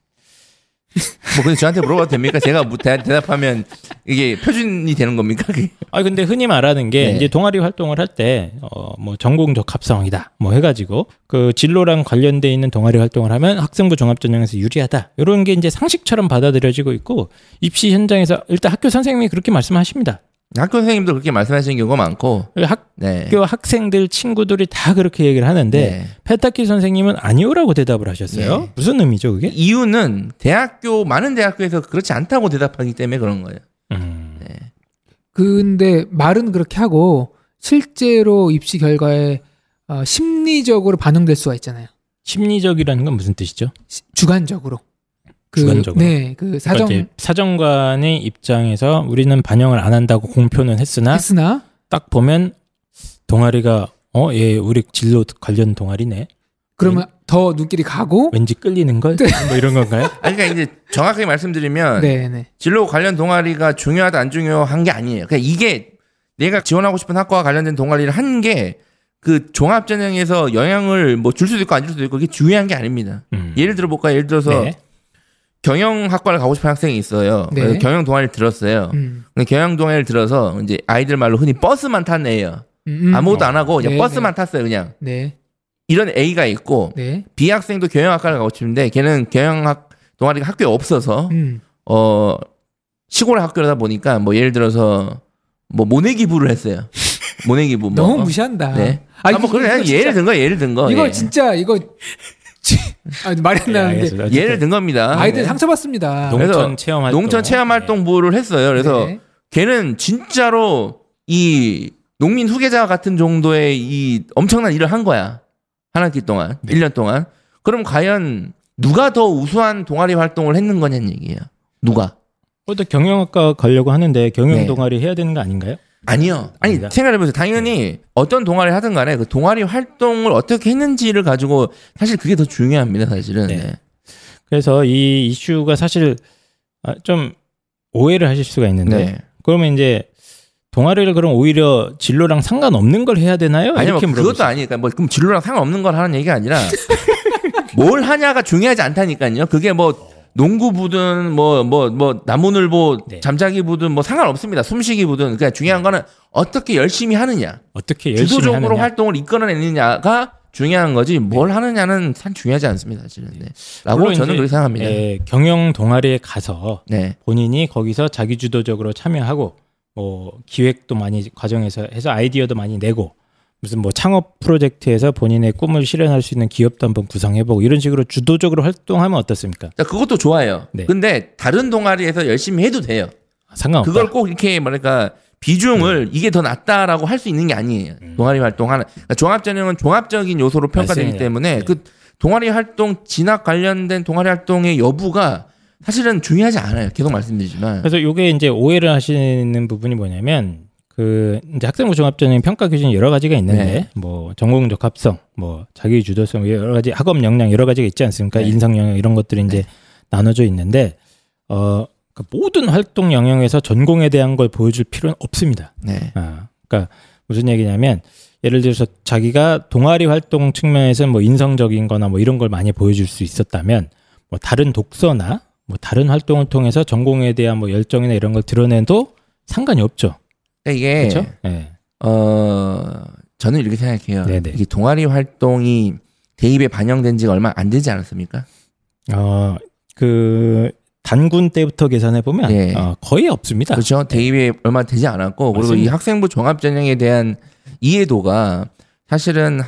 뭐 근데 저한테 물어봐도 됩니까? 제가 뭐 대- 대답하면 이게 표준이 되는 겁니까? 아 근데 흔히 말하는 게 네. 이제 동아리 활동을 할 때 어 뭐 전공적 합성이다 뭐 해가지고 그 진로랑 관련돼 있는 동아리 활동을 하면 학생부 종합 전형에서 유리하다 이런 게 이제 상식처럼 받아들여지고 있고 입시 현장에서 일단 학교 선생님이 그렇게 말씀하십니다. 학교 선생님도 그렇게 말씀하시는 경우가 많고. 학교 네. 학생들 친구들이 다 그렇게 얘기를 하는데 네. 펜타키 선생님은 아니오라고 대답을 하셨어요. 네. 무슨 의미죠 그게? 이유는 대학교 많은 대학교에서 그렇지 않다고 대답하기 때문에 그런 거예요. 음. 근데 말은 그렇게 하고 실제로 입시 결과에 어, 심리적으로 반영될 수가 있잖아요. 심리적이라는 건 무슨 뜻이죠? 시- 주관적으로. 그, 주관적으로? 네, 그 사정 그러니까 사정관의 입장에서 우리는 반영을 안 한다고 공표는 했으나 했으나 딱 보면 동아리가 어, 얘 우리 진로 관련 동아리네. 그러면 더 눈길이 가고 왠지 끌리는 걸? 뭐 이런 건가요? 아니, 그러니까 이제 정확하게 말씀드리면 네, 네. 진로 관련 동아리가 중요하다 안 중요한 게 아니에요. 그러니까 이게 내가 지원하고 싶은 학과와 관련된 동아리를 한 게 그 종합 전형에서 영향을 뭐 줄 수도 있고 안 줄 수도 있고 그게 중요한 게 아닙니다. 음. 예를 들어 볼까요? 예를 들어서 네. 경영학과를 가고 싶은 학생이 있어요. 네. 그래서 경영 동아리를 들었어요. 음. 근데 경영 동아리를 들어서 이제 아이들 말로 흔히 버스만 탄 애예요. 음, 음. 아무것도 안 하고 그냥 네, 버스만 탔어요, 그냥. 네. 이런 A가 있고 네. B 학생도 경영학과를 가고 싶은데 걔는 경영학 동아리가 학교에 없어서 음. 어 시골 학교다 보니까 뭐 예를 들어서 뭐 모내기부를 했어요. 모내기부 뭐. 너무 무시한다. 네. 아, 아, 뭐 그래 예를 든 거 예를 든 거. 이거 예. 진짜 이거 아, 말이 안 예, 나는데 알겠습니다. 예를 든 겁니다. 아이들 네. 상처받습니다. 농촌 체험 활동. 농촌 체험 활동부를 했어요. 그래서 네. 걔는 진짜로 이 농민 후계자 같은 정도의 이 엄청난 일을 한 거야. 한 학기 동안, 네. 1년 동안. 그럼 과연 누가 더 우수한 동아리 활동을 했는 거냐는 얘기예요. 누가? 또 경영학과 가려고 하는데 경영 네. 동아리 해야 되는 거 아닌가요? 아니요. 아니, 아니다. 생각해보세요. 당연히 어떤 동아리 하든 간에 그 동아리 활동을 어떻게 했는지를 가지고 사실 그게 더 중요합니다, 사실은. 네. 네. 그래서 이 이슈가 사실 아, 좀 오해를 하실 수가 있는데 네. 그러면 이제 동아리를 그럼 오히려 진로랑 상관없는 걸 해야 되나요? 아니요, 뭐 그것도. 아니니까 뭐 그럼 진로랑 상관없는 걸 하는 얘기가 아니라 뭘 하냐가 중요하지 않다니까요. 그게 뭐 농구 부든 뭐뭐 뭐 나무늘보 네. 잠자기 부든 뭐 상관없습니다. 숨쉬기 부든 그러니까 중요한 거는 어떻게 열심히 하느냐. 어떻게 열심히 주도적으로 하느냐. 활동을 이끌어내느냐가 중요한 거지 뭘 하느냐는 참 중요하지 않습니다. 사실은. 네. 라고 저는 그렇게 생각합니다. 예, 경영 동아리에 가서 네. 본인이 거기서 자기 주도적으로 참여하고 뭐 기획도 많이 과정에서 해서 아이디어도 많이 내고 무슨 뭐 창업 프로젝트에서 본인의 꿈을 실현할 수 있는 기업도 한번 구성해보고 이런 식으로 주도적으로 활동하면 어떻습니까? 자, 그것도 좋아요. 네. 근데 다른 동아리에서 열심히 해도 돼요. 상관없다. 그걸 꼭 이렇게 뭐랄까 비중을 이게 더 낫다라고 할 수 있는 게 아니에요. 동아리 활동하는 그러니까 종합 전형은 종합적인 요소로 평가되기 맞습니다. 때문에 네. 그 동아리 활동 진학 관련된 동아리 활동의 여부가 사실은 중요하지 않아요. 계속 말씀드리지만 그래서 요게 이제 오해를 하시는 부분이 뭐냐면 그 이제 학생부 종합전형 평가 기준이 여러 가지가 있는데 네. 뭐 전공 적합성, 뭐 자기 주도성 여러 가지 학업 역량 여러 가지가 있지 않습니까? 네. 인성 영역 이런 것들이 이제 나눠져 있는데 어그 모든 활동 영역에서 전공에 대한 걸 보여줄 필요는 없습니다. 네. 아, 그러니까 무슨 얘기냐면 예를 들어서 자기가 동아리 활동 측면에서 뭐 인성적인 거나 뭐 이런 걸 많이 보여줄 수 있었다면 뭐 다른 독서나 뭐 다른 활동을 통해서 전공에 대한 뭐 열정이나 이런 걸 드러내도 상관이 없죠. 그러니까 이게 그렇죠? 네. 어 저는 이렇게 생각해요. 네네. 이게 동아리 활동이 대입에 반영된 지가 얼마 안 되지 않았습니까? 어, 그 단군 때부터 계산해 보면 네. 어, 거의 없습니다. 그렇죠. 대입에 얼마 되지 않았고 그리고 이 맞습니다. 학생부 종합 전형에 대한 이해도가 사실은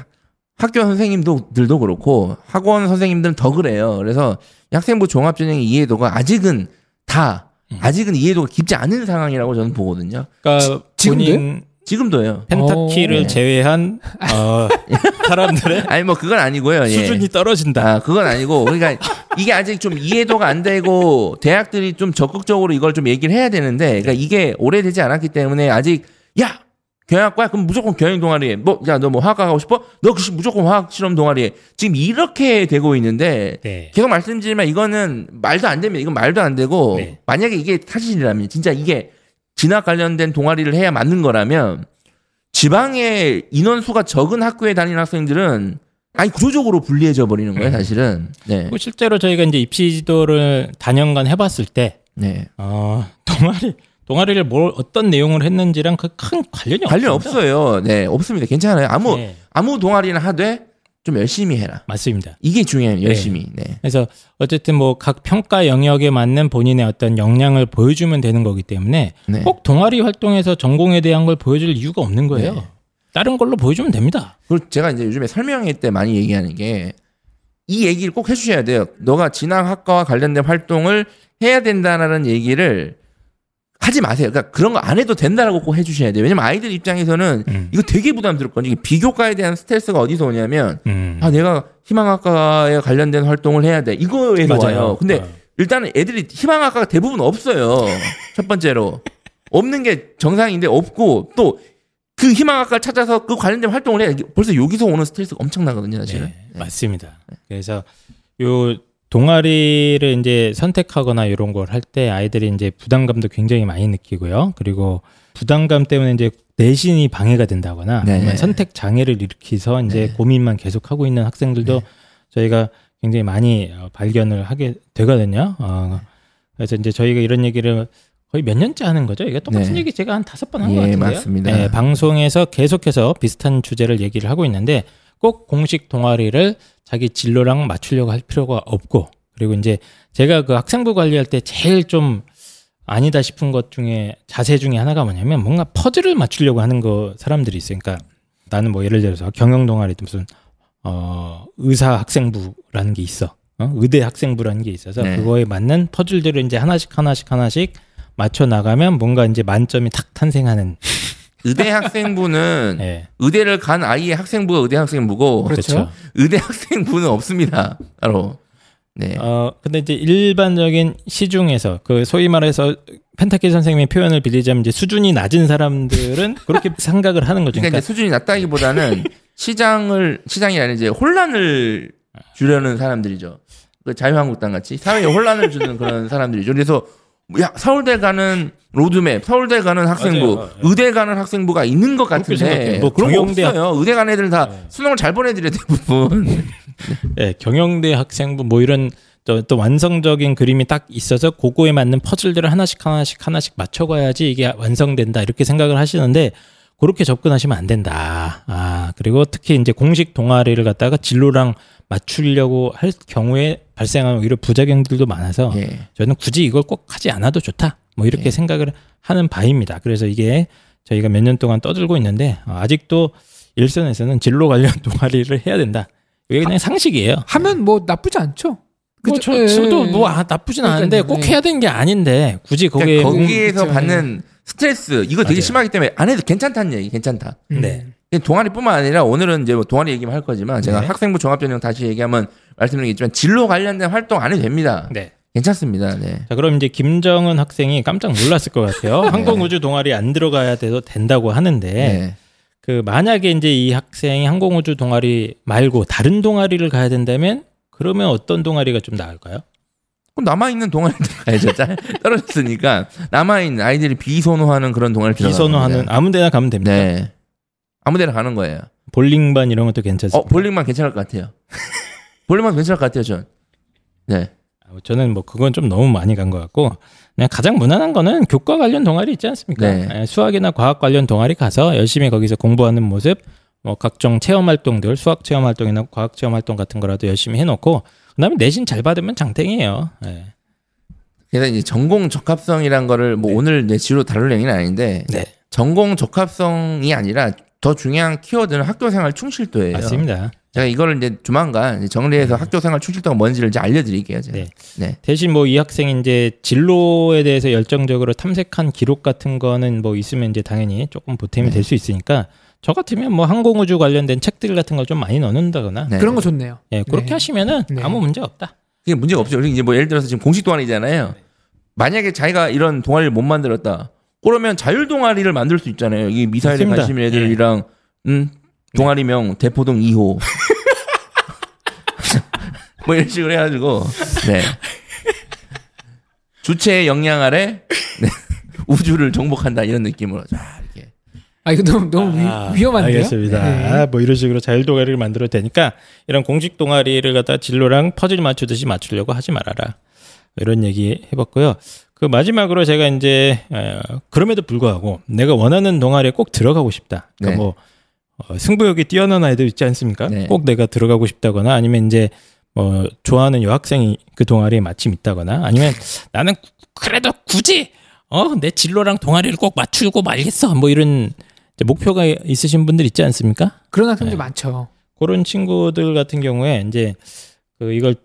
학교 선생님들도 그렇고 학원 선생님들은 더 그래요. 그래서 이 학생부 종합 전형의 이해도가 아직은 다 음. 아직은 이해도가 깊지 않은 상황이라고 저는 보거든요. 그러니까 지 금도요? 본인 지금도요. 펜타키를 오. 네. 제외한 어, 사람들의 아니 뭐 그건 아니고요. 예. 수준이 떨어진다. 아, 그건 아니고 그러니까 이게 아직 좀 이해도가 안 되고 대학들이 좀 적극적으로 이걸 좀 얘기를 해야 되는데 그러니까 이게 오래되지 않았기 때문에 아직 야 경영학과야 그럼 무조건 경영 동아리에 뭐 야 너 뭐 화학 가고 싶어 너그 무조건 화학 실험 동아리에 지금 이렇게 되고 있는데 네. 계속 말씀드리지만 이거는 말도 안 됩니다 이건 말도 안 되고 네. 만약에 이게 사실이라면 진짜 이게 진학 관련된 동아리를 해야 맞는 거라면 지방에 인원수가 적은 학교에 다니는 학생들은 아니 구조적으로 불리해져 버리는 거예요 사실은 네. 뭐 실제로 저희가 이제 입시 지도를 단연간 해봤을 때 네. 어, 동아리 동아리를 뭘 어떤 내용을 했는지랑 그 큰 관련이 관련 없습니다. 없어요. 네, 없습니다. 괜찮아요. 아무 네, 아무 동아리나 하되 좀 열심히 해라. 맞습니다. 이게 중요해요. 열심히. 네. 그래서 어쨌든 뭐 각 평가 영역에 맞는 본인의 어떤 역량을 보여주면 되는 거기 때문에 네. 꼭 동아리 활동에서 전공에 대한 걸 보여줄 이유가 없는 거예요. 네. 다른 걸로 보여주면 됩니다. 그리고 제가 이제 요즘에 설명회 때 많이 얘기하는 게 이 얘기를 꼭 해주셔야 돼요. 너가 진학 학과와 관련된 활동을 해야 된다라는 얘기를 하지 마세요. 그러니까 그런 거 안 해도 된다라고 꼭 해주셔야 돼요. 왜냐면 아이들 입장에서는 음. 이거 되게 부담스럽거든요. 비교과에 대한 스트레스가 어디서 오냐면 음. 아 내가 희망학과에 관련된 활동을 해야 돼. 이거에서 맞아요. 와요. 근데 어. 일단은 애들이 희망학과가 대부분 없어요. 첫 번째로. 없는 게 정상인데 없고 또 그 희망학과를 찾아서 그 관련된 활동을 해. 벌써 여기서 오는 스트레스가 엄청나거든요, 사실은. 네, 맞습니다. 그래서 요 동아리를 이제 선택하거나 이런 걸 할 때 아이들이 이제 부담감도 굉장히 많이 느끼고요. 그리고 부담감 때문에 이제 내신이 방해가 된다거나 네. 선택 장애를 일으키서 이제 고민만 계속 하고 있는 학생들도 저희가 굉장히 많이 어, 발견을 하게 되거든요. 어, 그래서 이제 저희가 이런 얘기를 거의 몇 년째 하는 거죠. 이게 똑같은 네. 얘기 제가 한 다섯 번한 예, 것 같은데요. 맞습니다. 네, 방송에서 계속해서 비슷한 주제를 얘기를 하고 있는데 꼭 공식 동아리를 자기 진로랑 맞추려고 할 필요가 없고 그리고 이제 제가 그 학생부 관리할 때 제일 좀 아니다 싶은 것 중에 자세 중에 하나가 뭐냐면 뭔가 퍼즐을 맞추려고 하는 거 사람들이 있어요. 그러니까 나는 뭐 예를 들어서 경영 동아리도 무슨 어 의사 학생부라는 게 있어. 어? 의대 학생부라는 게 있어서 네. 그거에 맞는 퍼즐들을 이제 하나씩 하나씩 하나씩 맞춰 나가면 뭔가 이제 만점이 탁 탄생하는 의대 학생부는 예. 의대를 간 아이의 학생부가 의대 학생부고 그렇죠. 의대 학생부는 없습니다. 따로. 네. 어 근데 이제 일반적인 시중에서 그 소위 말해서 펜타키 선생님의 표현을 빌리자면 이제 수준이 낮은 사람들은 그렇게 생각을 하는 거죠. 그러니까 그러니까 이제 수준이 낮다기보다는 시장을 시장이 아니라 이제 혼란을 주려는 사람들이죠. 그 자유한국당 같이 사회에 혼란을 주는 그런 사람들이죠. 그래서 야 서울대 가는 로드맵, 서울대 가는 학생부, 맞아요. 의대 가는 학생부가 있는 것 같은데. 뭐 그런 거 경영대 없어요. 의대 간 애들 다 네. 수능을 잘 보내드려 대부분. 예, 경영대 학생부 뭐 이런 또, 또 완성적인 그림이 딱 있어서 그거에 맞는 퍼즐들을 하나씩 하나씩 하나씩 맞춰가야지 이게 완성된다 이렇게 생각을 하시는데 그렇게 접근하시면 안 된다. 아 그리고 특히 이제 공식 동아리를 갖다가 진로랑 맞추려고 할 경우에 발생하는 오히려 부작용들도 많아서 예. 저는 굳이 이걸 꼭 하지 않아도 좋다. 뭐 이렇게 예. 생각을 하는 바입니다. 그래서 이게 저희가 몇 년 동안 떠들고 있는데 어, 아직도 일선에서는 진로 관련 동아리를 해야 된다. 이게 그냥 상식이에요. 하면 뭐 나쁘지 않죠. 뭐? 저, 예, 저도 예. 뭐 아, 나쁘진. 않은데 꼭 네. 해야 되는 게 아닌데 굳이 거기에 그러니까 거기에서 그쵸, 받는 스트레스 이거 되게 맞아요. 심하기 때문에 안 해도 괜찮다는 얘기 괜찮다. 음. 네. 동아리뿐만 아니라 오늘은 이제 뭐 동아리 얘기만 할 거지만 제가 네. 학생부 종합전형 다시 얘기하면 말씀드리겠지만 진로 관련된 활동 안 해도 됩니다. 네. 괜찮습니다. 네. 자 그럼 이제 김정은 학생이 깜짝 놀랐을 것 같아요. 항공우주 동아리 안 들어가야 돼도 된다고 하는데 네. 그 만약에 이제 이 학생이 항공우주 동아리 말고 다른 동아리를 가야 된다면 그러면 어떤 동아리가 좀 나을까요? 그럼 남아있는 동아리 들어가야죠. 짤- 떨어졌으니까 남아있는 아이들이 비선호하는 그런 동아리 비선호하는 아무 데나 가면 됩니다. 네. 아무데나 가는 거예요. 볼링반 이런 것도 괜찮습니다. 어, 볼링만 괜찮을 것 같아요. 볼링만 괜찮을 것 같아요, 전. 네. 아, 저는 뭐 그건 좀 너무 많이 간 것 같고 그냥 가장 무난한 거는 교과 관련 동아리 있지 않습니까? 네. 예, 수학이나 과학 관련 동아리 가서 열심히 거기서 공부하는 모습, 뭐 각종 체험 활동들, 수학 체험 활동이나 과학 체험 활동 같은 거라도 열심히 해놓고 그다음에 내신 잘 받으면 장땡이에요. 예. 그래서 이제 전공 적합성이란 거를 뭐 오늘 이제 지로 다룰 얘기는 아닌데 네, 전공 적합성이 아니라 더 중요한 키워드는 학교 생활 충실도예요. 맞습니다. 제가 이거를 이제 조만간 정리해서 학교 생활 충실도가 뭔지를 이제 알려드릴게요. 제가. 네. 네. 대신 뭐 이 학생이 이제 진로에 대해서 열정적으로 탐색한 기록 같은 거는 뭐 있으면 이제 당연히 조금 보탬이 네. 될수 있으니까 저 같으면 뭐 항공우주 관련된 책들 같은 걸 좀 많이 넣는다거나 네. 그런 거 좋네요. 예, 그렇게 네. 하시면은 네. 아무 문제 없다. 그게 문제가 없죠. 이제 뭐 예를 들어서 지금 공식 동아리잖아요. 만약에 자기가 이런 동아리를 못 만들었다. 그러면 자율 동아리를 만들 수 있잖아요. 이 미사일에 맞습니다. 관심 있는 애들이랑 음, 동아리명 대포동 2호. 뭐 이런 식으로 해가지고 네. 주체의 역량 아래 네. 우주를 정복한다 이런 느낌으로 자 이렇게 아 이거 너무 너무 아, 위, 험한데요 네. 알겠습니다. 뭐 이런 식으로 자율 동아리를 만들어도 되니까 이런 공식 동아리를 갖다 진로랑 퍼즐 맞추듯이 맞추려고 하지 말아라. 이런 얘기 해봤고요. 그 마지막으로 제가 이제 어, 그럼에도 불구하고 내가 원하는 동아리에 꼭 들어가고 싶다. 그러니까 네. 뭐 어, 승부욕이 뛰어난 아이들 있지 않습니까? 네. 꼭 내가 들어가고 싶다거나 아니면 이제 뭐 좋아하는 여학생이 그 동아리에 마침 있다거나 아니면 나는 그래도 굳이 어 내 진로랑 동아리를 꼭 맞추고 말겠어 뭐 이런 이제 목표가 있으신 분들 있지 않습니까? 그런 학생들 네. 많죠. 그런 친구들 같은 경우에 이제 그 이걸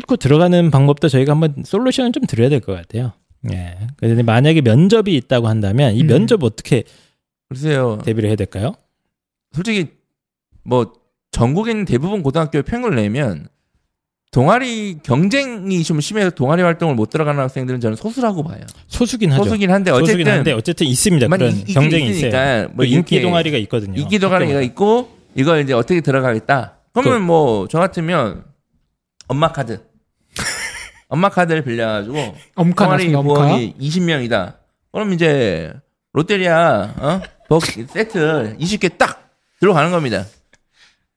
뚫고 들어가는 방법도 저희가 한번 솔루션을 좀 드려야 될 것 같아요. 예. 근데 만약에 면접이 있다고 한다면 이 음. 면접 어떻게 글쎄요. 대비를 해야 될까요? 솔직히 뭐 전국에 있는 대부분 고등학교에 평을 내면 동아리 경쟁이 좀 심해서 동아리 활동을 못 들어가는 학생들은 저는 소수라고 봐요. 소수긴 하죠. 소수긴 한데 소수긴 어쨌든 한데 어쨌든 있습니다. 만 그런 이- 경쟁이 있으니까 있어요. 뭐 인기 동아리가 있거든요. 인기 동아리가. 있고 이걸 이제 어떻게 들어가겠다. 그러면 그- 뭐저 같으면 엄마 카드 엄마 카드를 빌려가지고 엄카 동아리 나왔습니다. 엄카. 부원이 20명이다. 그럼 이제 롯데리아 어? 버 세트 20개 딱 들어가는 겁니다.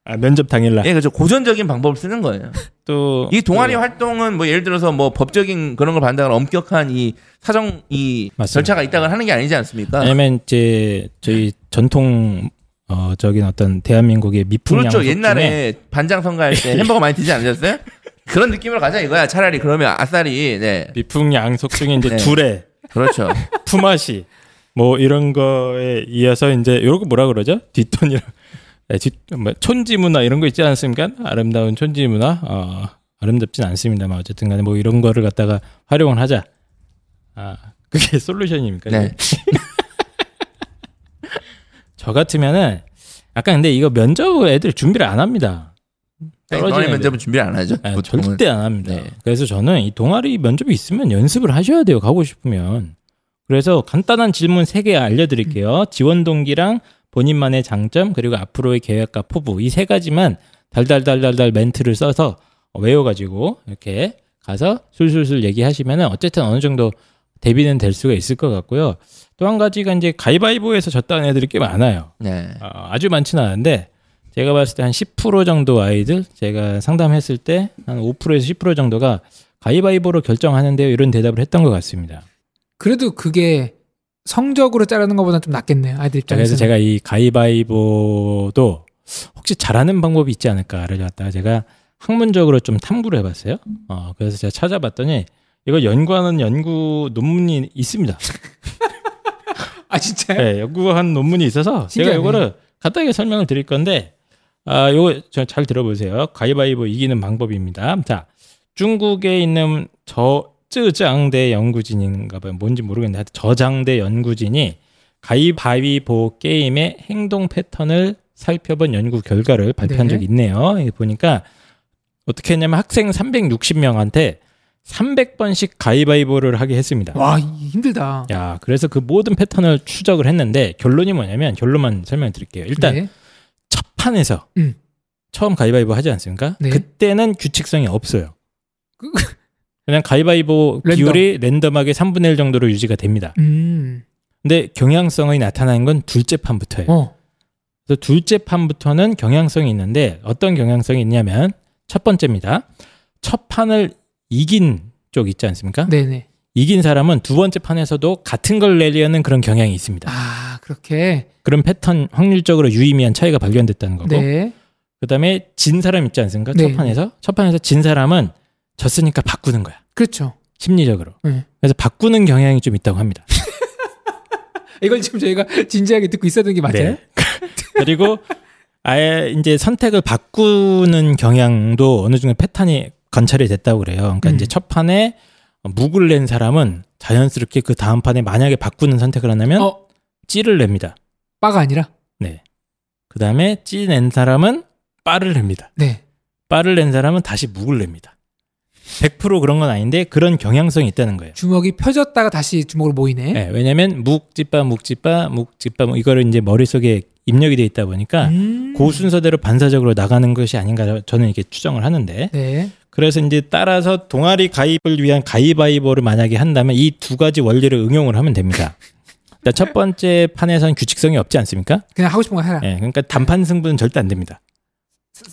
아, 면접 당일날 예, 그죠. 고전적인 방법을 쓰는 거예요. 또 이 동아리 또 활동은 뭐 예를 들어서 뭐 법적인 그런 걸 받는다거나 엄격한 이 사정 이 맞습니다. 절차가 있다고 하는 게 아니지 않습니까? 아니면 이제 저희 전통 어 저긴 어떤 대한민국의 미풍 그렇죠. 양속 중에 옛날에 반장 선거할 때 햄버거 많이 드지 않으셨어요? 그런 느낌으로 가자 이거야. 차라리 그러면 아싸리 네. 미풍 양속 중에 이제 네. 두레 그렇죠. 품앗이 뭐 이런 거에 이어서 이제 이런 거 뭐라 그러죠? 뒷돈이랑 네, 뒷, 뭐 촌지 문화 이런 거 있지 않습니까? 아름다운 촌지 문화 어, 아름답진 않습니다만 어쨌든 간에 뭐 이런 거를 갖다가 활용을 하자. 아 그게 솔루션입니까? 네. 저 같으면은 약간 근데 이거 면접 애들 준비를 안 합니다. 떨어지는 동아리 애들. 면접은 준비 안 하죠. 아. 절대 안 합니다. 네. 그래서 저는 이 동아리 면접이 있으면 연습을 하셔야 돼요. 가고 싶으면. 그래서 간단한 질문 3개 알려드릴게요. 지원 동기랑 본인만의 장점 그리고 앞으로의 계획과 포부 이 세 가지만 달달달달달 멘트를 써서 외워가지고 이렇게 가서 술술술 얘기하시면은 어쨌든 어느 정도 대비는 될 수가 있을 것 같고요. 또 한 가지가 이제 가위바위보에서 졌다는 애들이 꽤 많아요. 네. 어, 아주 많지는 않은데 제가 봤을 때 한 10% 정도 아이들 제가 상담했을 때 한 5%에서 10% 정도가 가위바위보로 결정하는데요. 이런 대답을 했던 것 같습니다. 그래도 그게 성적으로 자르는 것보다 좀 낫겠네요. 아이들 자, 그래서 입장에서. 제가 이 가위바위보도 혹시 잘하는 방법이 있지 않을까를 갖다가 제가 학문적으로 좀 탐구를 해봤어요. 어, 그래서 제가 찾아봤더니 이걸 연구하는 연구 논문이 있습니다. 아 진짜요? 네, 연구한 논문이 있어서 제가 신기하네. 이거를 간단하게 설명을 드릴 건데 아, 요거 저잘 들어보세요. 가위바위보 이기는 방법입니다. 자, 중국에 있는 저 쯔장대 연구진인가 봐요. 뭔지 모르겠는데 하여튼 저장대 연구진이 가위바위보 게임의 행동 패턴을 살펴본 연구 결과를 발표한 네. 적이 있네요. 보니까 어떻게 했냐면 학생 360명한테 300번씩 가위바위보를 하게 했습니다. 와 이- 힘들다. 야, 그래서 그 모든 패턴을 추적을 했는데 결론이 뭐냐면 결론만 설명해 드릴게요. 일단 네. 첫 판에서 음. 처음 가위바위보 하지 않습니까? 네. 그때는 규칙성이 없어요. 그- 그냥 가위바위보 랜덤. 비율이 랜덤하게 3분의 1 정도로 유지가 됩니다. 음. 근데 경향성이 나타나는 건 둘째 판부터예요. 어. 그래서 둘째 판부터는 경향성이 있는데 어떤 경향성이 있냐면 첫 번째입니다. 첫 판을 이긴 쪽 있지 않습니까? 네네. 이긴 사람은 두 번째 판에서도 같은 걸 내려는 그런 경향이 있습니다. 아 그렇게. 그런 패턴 확률적으로 유의미한 차이가 발견됐다는 거고 네. 그다음에 진 사람 있지 않습니까? 네. 첫 판에서 첫 판에서 진 사람은 졌으니까 바꾸는 거야 그렇죠. 심리적으로 네. 그래서 바꾸는 경향이 좀 있다고 합니다. 이걸 지금 저희가 진지하게 듣고 있어야 되는 게 맞아요? 네. 그리고 아예 이제 선택을 바꾸는 경향도 어느 정도 패턴이 관찰이 됐다고 그래요. 그러니까 음. 이제 첫 판에 묵을 낸 사람은 자연스럽게 그 다음 판에 만약에 바꾸는 선택을 한다면 어 찌를 냅니다. 빠가 아니라. 네. 그 다음에 찌 낸 사람은 빠를 냅니다. 네. 빠를 낸 사람은 다시 묵을 냅니다. 100% 그런 건 아닌데 그런 경향성이 있다는 거예요. 주먹이 펴졌다가 다시 주먹으로 모이네. 네, 왜냐면 묵찌빠 묵찌빠 묵찌빠 뭐 이거를 이제 머릿속에 입력이 돼 있다 보니까 음. 그 순서대로 반사적으로 나가는 것이 아닌가 저는 이렇게 추정을 하는데 네. 그래서 이제 따라서 동아리 가입을 위한 가위바위보를 만약에 한다면 이 두 가지 원리를 응용을 하면 됩니다. 그러니까 첫 번째 판에서는 규칙성이 없지 않습니까? 그냥 하고 싶은 거 해라. 예, 그러니까 단판 승부는 절대 안 됩니다.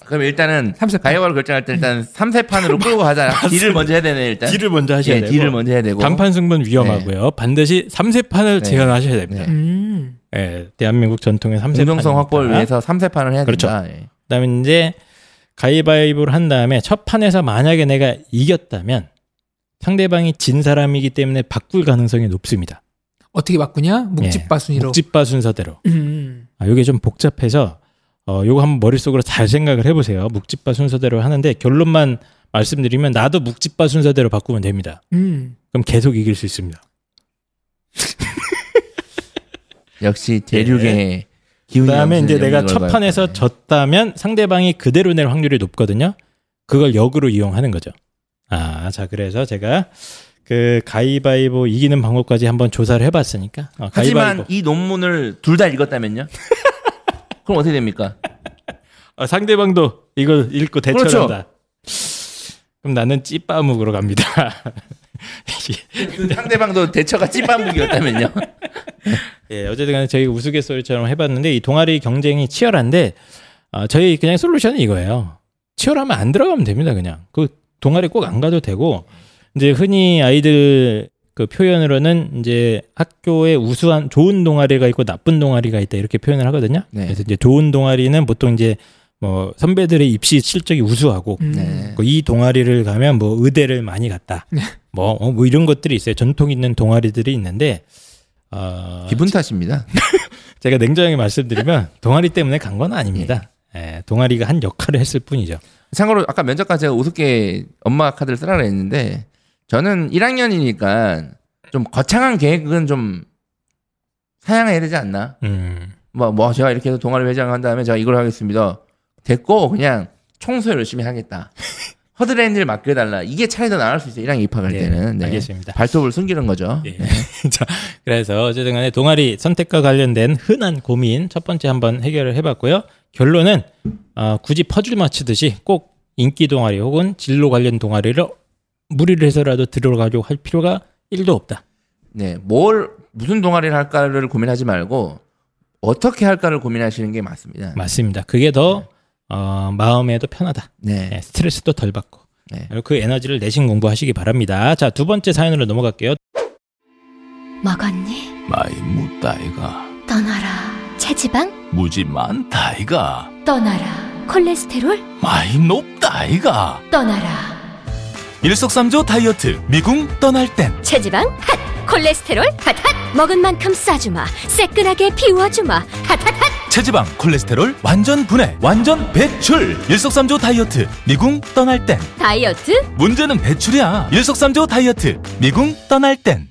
그럼 일단은 삼세 판. 가위바위보 결정할 때 일단 3세판으로 끌고 가자. 딜을 먼저 해야 되네 일단. 딜을 먼저 하셔야 예, 되고 딜을 먼저 해야 되고. 단판 승부는 위험하고요. 반드시 3세판을 네. 제한하셔야 됩니다. 네. 음. 예, 대한민국 전통의 3세판. 공정성 확보를 위해서 3세판을 해야 그렇죠. 된다. 예. 그다음에 이제 가위바위보를 한 다음에 첫 판에서 만약에 내가 이겼다면 상대방이 진 사람이기 때문에 바꿀 가능성이 높습니다. 어떻게 바꾸냐? 묵집바 순위로. 묵집바 순서대로. 음. 아, 이게 좀 복잡해서 어, 요거 한번 머릿속으로 잘 생각을 해보세요. 묵집바 순서대로 하는데 결론만 말씀드리면 나도 묵집바 순서대로 바꾸면 됩니다. 음. 그럼 계속 이길 수 있습니다. 역시 대륙의 기운이 그다음에 이제 내가 첫 판에서 돼. 졌다면 상대방이 그대로 낼 확률이 높거든요. 그걸 역으로 이용하는 거죠. 아, 자 그래서 제가 그 가위바위보 이기는 방법까지 한번 조사를 해봤으니까 어, 하지만 가위바위보 이 논문을 둘 다 읽었다면요? 그럼 어떻게 됩니까? 어, 상대방도 이걸 읽고 그렇죠. 대처한다. 그럼 나는 찌빠묵으로 갑니다. 그 상대방도 대처가 찐반묵이었다면요? 예, 어쨌든 간에 저희 우스갯소리처럼 해봤는데 이 동아리 경쟁이 치열한데 어, 저희 그냥 솔루션은 이거예요. 치열하면 안 들어가면 됩니다. 그냥 그 동아리 꼭 안 가도 되고 이제 흔히 아이들 그 표현으로는 이제 학교에 우수한 좋은 동아리가 있고 나쁜 동아리가 있다 이렇게 표현을 하거든요. 네. 그래서 이제 좋은 동아리는 보통 이제 뭐 선배들의 입시 실적이 우수하고 음. 네. 그이 동아리를 가면 뭐 의대를 많이 갔다. 네. 뭐, 어, 뭐 이런 것들이 있어요. 전통 있는 동아리들이 있는데 어, 기분 탓입니다. 제가 냉정하게 말씀드리면 동아리 때문에 간 건 아닙니다. 예, 동아리가 한 역할을 했을 뿐이죠. 참고로 아까 면접관 제가 우습게 엄마 카드를 쓰라 그랬는데 저는 1학년이니까 좀 거창한 계획은 좀 사양해야 되지 않나? 음, 뭐, 뭐 제가 이렇게 해서 동아리 회장한 다음에 제가 이걸 하겠습니다. 됐고 그냥 청소 열심히 하겠다. 허드렛일 맡겨달라. 이게 차라리 더 나을 수 있어요. 1학년 입학할 네, 때는. 네. 알겠습니다. 발톱을 숨기는 거죠. 예. 자, 그래서 어쨌든 간에 동아리 선택과 관련된 흔한 고민 첫 번째 한번 해결을 해봤고요. 결론은 어, 굳이 퍼즐 맞추듯이 꼭 인기 동아리 혹은 진로 관련 동아리를 무리를 해서라도 들어가려고 할 필요가 1도 없다. 네. 뭘, 무슨 동아리를 할까를 고민하지 말고 어떻게 할까를 고민하시는 게 맞습니다. 맞습니다. 그게 더 어, 마음에도 편하다. 네. 네, 스트레스도 덜 받고. 네. 그리고 그 에너지를 내신 공부하시기 바랍니다. 자, 두 번째 사연으로 넘어갈게요. 먹었니? 많이 묻다이가 떠나라. 체지방? 무지 많다이가 떠나라. 콜레스테롤? 많이 높다이가 떠나라. 일석삼조 다이어트 미궁 떠날 땐 체지방? 핫! 콜레스테롤? 핫핫! 먹은 만큼 싸주마. 새끈하게 비워주마. 핫핫핫! 체지방 콜레스테롤 완전 분해 완전 배출 일석삼조 다이어트 미궁 떠날 땐 다이어트? 문제는 배출이야 일석삼조 다이어트 미궁 떠날 땐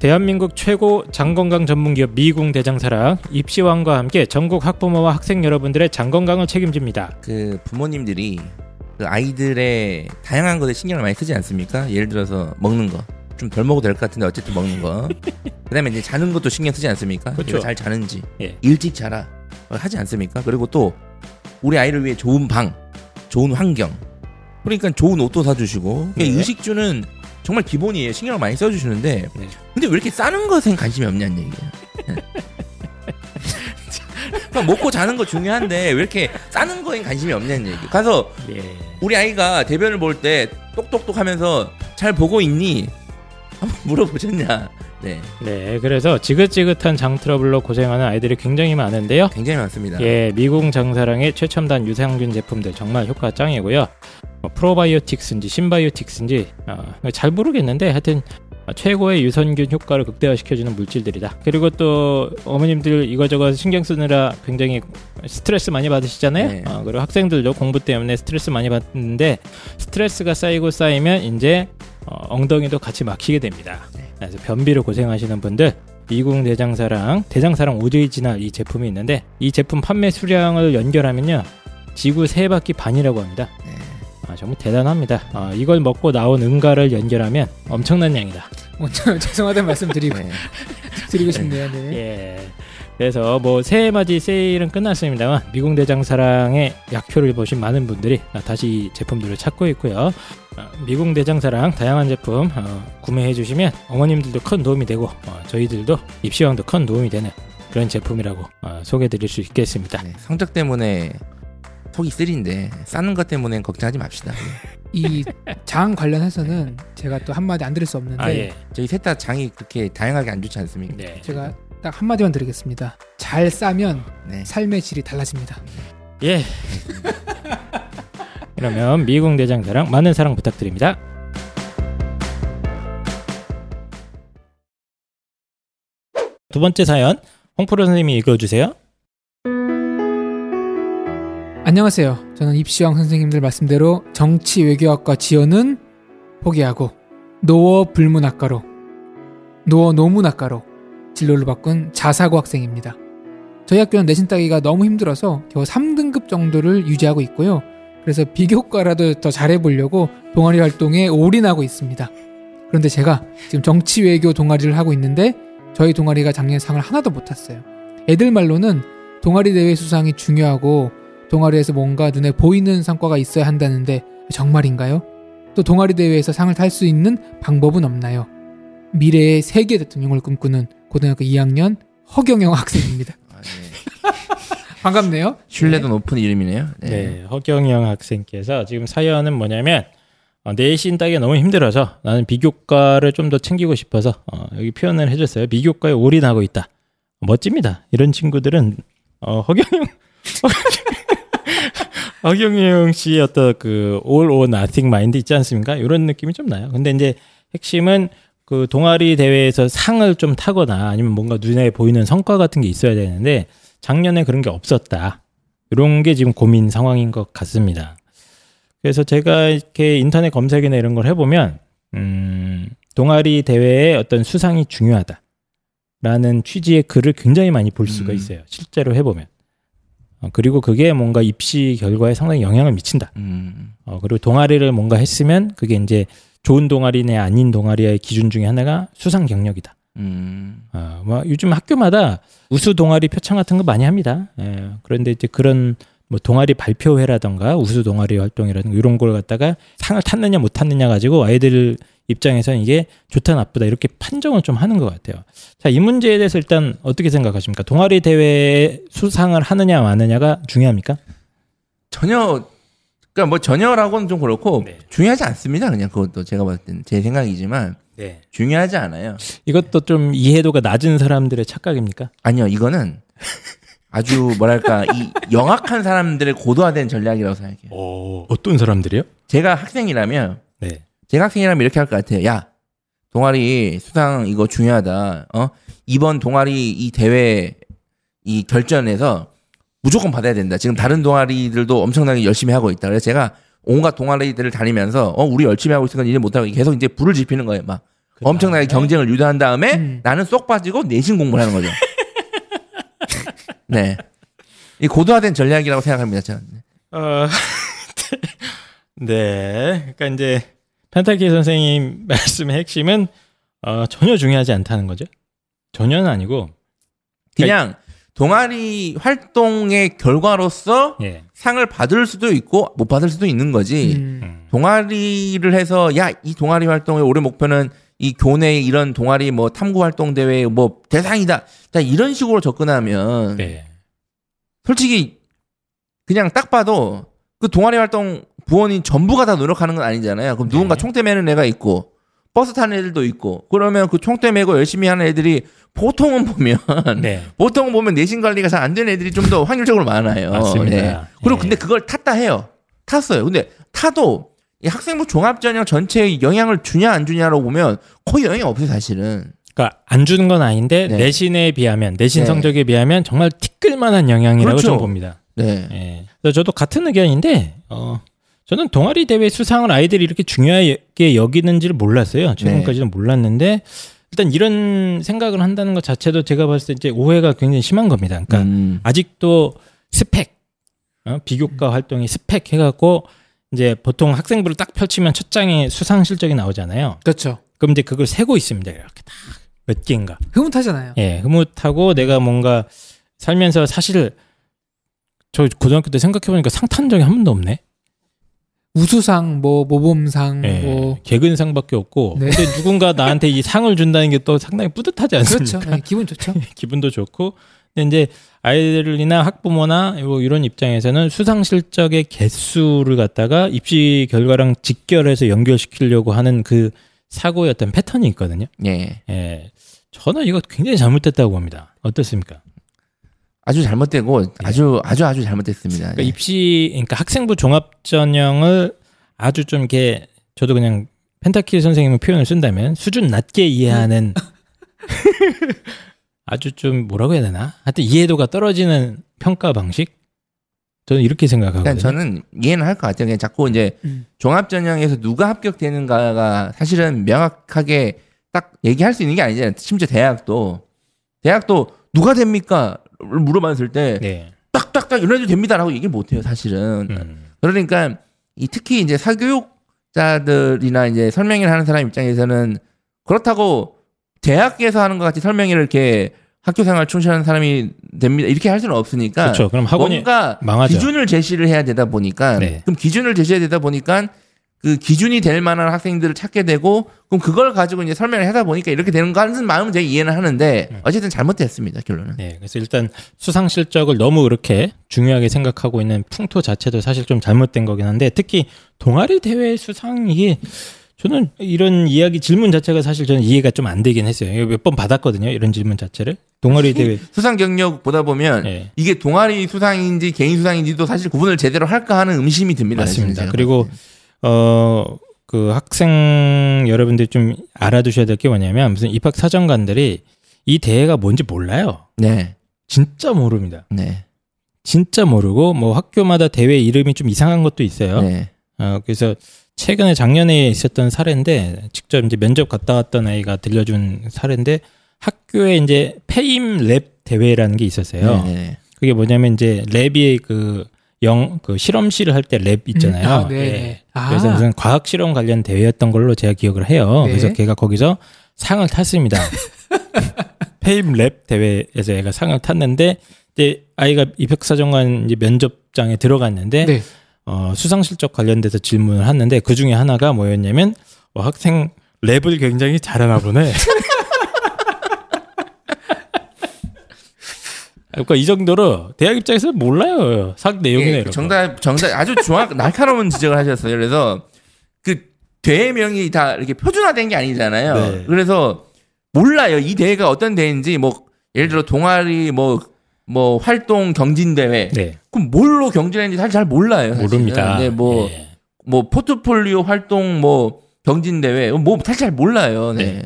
대한민국 최고 장건강 전문기업 미궁 대장사랑 입시왕과 함께 전국 학부모와 학생 여러분들의 장건강을 책임집니다. 그 부모님들이 그 아이들의 다양한 것에 신경을 많이 쓰지 않습니까? 예를 들어서 먹는 거. 좀 덜 먹어도 될 것 같은데 어쨌든 먹는 거. 그다음에 이제 자는 것도 신경 쓰지 않습니까? 그렇죠. 잘 자는지. 예. 일찍 자라. 어, 하지 않습니까? 그리고 또 우리 아이를 위해 좋은 방, 좋은 환경. 그러니까 좋은 옷도 사주시고. 네. 의식주는 정말 기본이에요. 신경을 많이 써주시는데. 네. 근데 왜 이렇게 싸는 것엔 관심이 없냐는 얘기예요. 네. 그러니까 먹고 자는 거 중요한데 왜 이렇게 싸는 거엔 관심이 없냐는 얘기. 가서 예. 우리 아이가 대변을 볼 때 똑똑똑 하면서 잘 보고 있니? 한번 물어보셨냐? 네, 네, 그래서 지긋지긋한 장 트러블로 고생하는 아이들이 굉장히 많은데요. 굉장히 많습니다. 예, 미궁 장사랑의 최첨단 유산균 제품들 정말 효과 짱이고요. 뭐 프로바이오틱스인지 신바이오틱스인지 어, 잘 모르겠는데 하여튼 최고의 유산균 효과를 극대화시켜주는 물질들이다. 그리고 또 어머님들 이거저거 신경 쓰느라 굉장히 스트레스 많이 받으시잖아요. 네. 어, 그리고 학생들도 공부 때문에 스트레스 많이 받는데 스트레스가 쌓이고 쌓이면 이제 어, 엉덩이도 같이 막히게 됩니다. 그래서 변비로 고생하시는 분들 미궁 대장사랑 대장사랑 오리지널 이 제품이 있는데 이 제품 판매 수량을 연결하면요 지구 세 바퀴 반이라고 합니다. 네. 아, 정말 대단합니다. 아, 이걸 먹고 나온 응가를 연결하면 엄청난 양이다. 먼저 죄송하다는 말씀 드리고 네. 드리고 싶네요. 네. 예. 그래서 뭐 새해 맞이 세일은 끝났습니다만 미궁 대장 사랑의 약효를 보신 많은 분들이 아, 다시 이 제품들을 찾고 있고요. 아, 미궁 대장 사랑 다양한 제품 어, 구매해 주시면 어머님들도 큰 도움이 되고 어, 저희들도 입시왕도 큰 도움이 되는 그런 제품이라고 어, 소개해 드릴 수 있겠습니다. 네, 성적 때문에 속이 쓰린데 싸는 것 때문에 걱정하지 맙시다. 이 장 관련해서는 제가 또 한마디 안 드릴 수 없는데 아 예. 저희 셋 다 장이 그렇게 다양하게 안 좋지 않습니까? 네. 제가 딱 한마디만 드리겠습니다. 잘 싸면 네. 삶의 질이 달라집니다. 예. 그러면 미궁 대장사랑 많은 사랑 부탁드립니다. 두 번째 사연 홍프로 선생님이 읽어주세요. 안녕하세요. 저는 입시왕 선생님들 말씀대로 정치 외교학과 지원은 포기하고 노어 불문학과로 노어 노문학과로 진로를 바꾼 자사고 학생입니다. 저희 학교는 내신 따기가 너무 힘들어서 겨우 3등급 정도를 유지하고 있고요. 그래서 비교과라도 더 잘해보려고 동아리 활동에 올인하고 있습니다. 그런데 제가 지금 정치 외교 동아리를 하고 있는데 저희 동아리가 작년에 상을 하나도 못 탔어요. 애들 말로는 동아리 대회 수상이 중요하고 동아리에서 뭔가 눈에 보이는 성과가 있어야 한다는데 정말인가요? 또 동아리 대회에서 상을 탈 수 있는 방법은 없나요? 미래의 세계 대통령을 꿈꾸는 고등학교 2학년 허경영 학생입니다. 아, 네. 반갑네요. 신뢰도 높은 이름이네요. 네. 네, 허경영 학생께서 지금 사연은 뭐냐면 어, 내신 따기가 너무 힘들어서 나는 비교과를 좀 더 챙기고 싶어서 어, 여기 표현을 해줬어요. 비교과에 올인하고 있다. 멋집니다. 이런 친구들은 어, 허경영 허경영 씨의 어떤 그 all or nothing 마인드 있지 않습니까? 이런 느낌이 좀 나요. 근데 이제 핵심은 그 동아리 대회에서 상을 좀 타거나 아니면 뭔가 눈에 보이는 성과 같은 게 있어야 되는데 작년에 그런 게 없었다. 이런 게 지금 고민 상황인 것 같습니다. 그래서 제가 이렇게 인터넷 검색이나 이런 걸 해보면, 음, 동아리 대회의 어떤 수상이 중요하다. 라는 취지의 글을 굉장히 많이 볼 수가 음. 있어요. 실제로 해보면. 어, 그리고 그게 뭔가 입시 결과에 상당히 영향을 미친다. 음, 어, 그리고 동아리를 뭔가 했으면 그게 이제 좋은 동아리네 아닌 동아리의 기준 중에 하나가 수상 경력이다. 음, 어, 뭐 요즘 학교마다 우수 동아리 표창 같은 거 많이 합니다. 예, 그런데 이제 그런 뭐 동아리 발표회라던가 우수 동아리 활동이라든가 이런 걸 갖다가 상을 탔느냐 못 탔느냐 가지고 아이들 입장에서는 이게 좋다 나쁘다 이렇게 판정을 좀 하는 것 같아요. 자, 이 문제에 대해서 일단 어떻게 생각하십니까? 동아리 대회 수상을 하느냐 마느냐가 중요합니까? 전혀 그러니까 뭐 전혀라고는 좀 그렇고 네. 중요하지 않습니다. 그냥 그것도 제가 봤을 때는 제 생각이지만 네. 중요하지 않아요. 이것도 좀 이해도가 낮은 사람들의 착각입니까? 아니요, 이거는 아주 뭐랄까 이 영악한 사람들의 고도화된 전략이라고 생각해요. 오, 어떤 사람들이요? 제가 학생이라면 네. 제가 학생이라면 이렇게 할 것 같아요. 야, 동아리 수상 이거 중요하다. 어? 이번 동아리 이 대회 이 결전에서 무조건 받아야 된다. 지금 다른 동아리들도 엄청나게 열심히 하고 있다. 그래서 제가 온갖 동아리들을 다니면서 어 우리 열심히 하고 있으니까 이제 못하고 계속 이제 불을 지피는 거예요. 막 엄청나게 경쟁을 유도한 다음에 음. 나는 쏙 빠지고 내신 공부를 하는 거죠. 네. 이 고도화된 전략이라고 생각합니다. 저는. 어, 네. 그러니까 이제 펜타키 선생님 말씀의 핵심은 어, 전혀 중요하지 않다는 거죠. 전혀는 아니고 그냥 동아리 활동의 결과로서 예. 상을 받을 수도 있고 못 받을 수도 있는 거지. 음. 음. 동아리를 해서 야 이 동아리 활동의 올해 목표는 이 교내 이런 동아리 뭐 탐구 활동 대회 뭐 대상이다. 자 이런 식으로 접근하면 네. 솔직히 그냥 딱 봐도 그 동아리 활동 부원인 전부가 다 노력하는 건 아니잖아요. 그럼 누군가 네. 총대 매는 애가 있고 버스 타는 애들도 있고 그러면 그 총대 매고 열심히 하는 애들이 보통은 보면 네. 보통 보면 내신 관리가 잘 안 되는 애들이 좀 더 확률적으로 많아요. 맞습니다. 네. 그리고 예. 근데 그걸 탔다 해요. 탔어요. 근데 타도 이 학생부 종합전형 전체에 영향을 주냐 안 주냐로 보면 거의 영향이 없어요, 사실은. 그러니까 안 주는 건 아닌데 네. 내신에 비하면 내신 네. 성적에 비하면 정말 티끌만한 영향이라고 그렇죠. 좀 봅니다. 네. 예. 그래서 저도 같은 의견인데 어 저는 동아리 대회 수상을 아이들이 이렇게 중요하게 여기는지를 몰랐어요. 최근까지는 몰랐는데 일단 이런 생각을 한다는 것 자체도 제가 봤을 때 이제 오해가 굉장히 심한 겁니다. 그러니까 음. 아직도 스펙 어? 비교과 활동이 스펙 해갖고 이제 보통 학생부를 딱 펼치면 첫 장에 수상 실적이 나오잖아요. 그렇죠. 그럼 이제 그걸 세고 있습니다. 이렇게 딱 몇 개인가. 흐뭇하잖아요. 예, 흐뭇하고 내가 뭔가 살면서 사실 저 고등학교 때 생각해보니까 상탄 적이 한 번도 없네. 우수상, 뭐 모범상, 예, 뭐 개근상밖에 없고. 네. 근데 누군가 나한테 이 상을 준다는 게 또 상당히 뿌듯하지 않습니까? 그렇죠. 예, 기분 좋죠. 기분도 좋고. 근데 이제 아이들이나 학부모나 뭐 이런 입장에서는 수상 실적의 개수를 갖다가 입시 결과랑 직결해서 연결시키려고 하는 그 사고의 어떤 패턴이 있거든요. 예. 예. 저는 이거 굉장히 잘못됐다고 봅니다. 어떻습니까? 아주 잘못되고 아주 아주 아주 잘못됐습니다. 그러니까 네. 입시, 그러니까 학생부 종합 전형을 아주 좀 이렇게 저도 그냥 펜타키 선생님의 표현을 쓴다면 수준 낮게 이해하는 아주 좀 뭐라고 해야 되나? 하여튼 이해도가 떨어지는 평가 방식? 저는 이렇게 생각하거든요. 그러니까 저는 이해는 할 것 같아요. 그냥 자꾸 이제 음. 종합 전형에서 누가 합격되는가가 사실은 명확하게 딱 얘기할 수 있는 게 아니잖아요. 심지어 대학도 대학도 누가 됩니까? 를 물어봤을 때 네. 딱딱딱 이런 애도 됩니다라고 얘기를 못 해요, 사실은. 음. 그러니까 이 특히 이제 사교육자들이나 이제 설명회를 하는 사람 입장에서는 그렇다고 대학에서 하는 것 같이 설명회를 이렇게 학교 생활 충실하는 사람이 됩니다. 이렇게 할 수는 없으니까 그렇죠. 그럼 학원이 뭔가 망하죠. 기준을 제시를 해야 되다 보니까 네. 그럼 기준을 제시해야 되다 보니까 그 기준이 될 만한 학생들을 찾게 되고 그럼 그걸 가지고 이제 설명을 하다 보니까 이렇게 되는 거 하는 마음은 제가 이해는 하는데 어쨌든 잘못됐습니다 결론은. 네, 그래서 일단 수상 실적을 너무 그렇게 중요하게 생각하고 있는 풍토 자체도 사실 좀 잘못된 거긴 한데 특히 동아리 대회 수상 이게 저는 이런 이야기 질문 자체가 사실 저는 이해가 좀 안 되긴 했어요. 몇 번 받았거든요. 이런 질문 자체를 동아리 대회. 수상 경력 보다 보면 네. 이게 동아리 수상인지 개인 수상인지도 사실 구분을 제대로 할까 하는 의심이 듭니다. 맞습니다. 그리고 봤을 때. 어 그 학생 여러분들 좀 알아두셔야 될 게 뭐냐면 무슨 입학 사정관들이 이 대회가 뭔지 몰라요. 네, 진짜 모릅니다. 네, 진짜 모르고 뭐 학교마다 대회 이름이 좀 이상한 것도 있어요. 네, 어, 그래서 최근에 작년에 있었던 사례인데 직접 이제 면접 갔다 왔던 아이가 들려준 사례인데 학교에 이제 Fame Lab 대회라는 게 있었어요. 네, 네. 그게 뭐냐면 이제 lab이 그 영, 그 실험실을 할 때 lab 있잖아요. 음, 아, 네. 예. 아. 그래서 무슨 과학 실험 관련 대회였던 걸로 제가 기억을 해요. 네. 그래서 걔가 거기서 상을 탔습니다. Fame Lab 대회에서 얘가 상을 탔는데 이제 아이가 입학사정관 이제 면접장에 들어갔는데 네. 어, 수상 실적 관련돼서 질문을 하는데 그 중에 하나가 뭐였냐면 어, 학생 랩을 굉장히 잘하나 보네. 그러니까 이 정도로 대학 입장에서 몰라요. 삭 내용이나 예. 정답 정답 아주 정확 날카로운 지적을 하셨어요. 그래서 그 대명이 다 이렇게 표준화된 게 아니잖아요. 네. 그래서 몰라요. 이 대회가 어떤 대회인지 뭐 예를 들어 동아리 뭐뭐 활동 경진 대회 네. 그럼 뭘로 경진했는지 사실 잘 몰라요. 사실은. 모릅니다. 네, 뭐 예. 뭐 포트폴리오 활동 뭐 경진 대회 뭐 사실 잘 몰라요. 네. 네.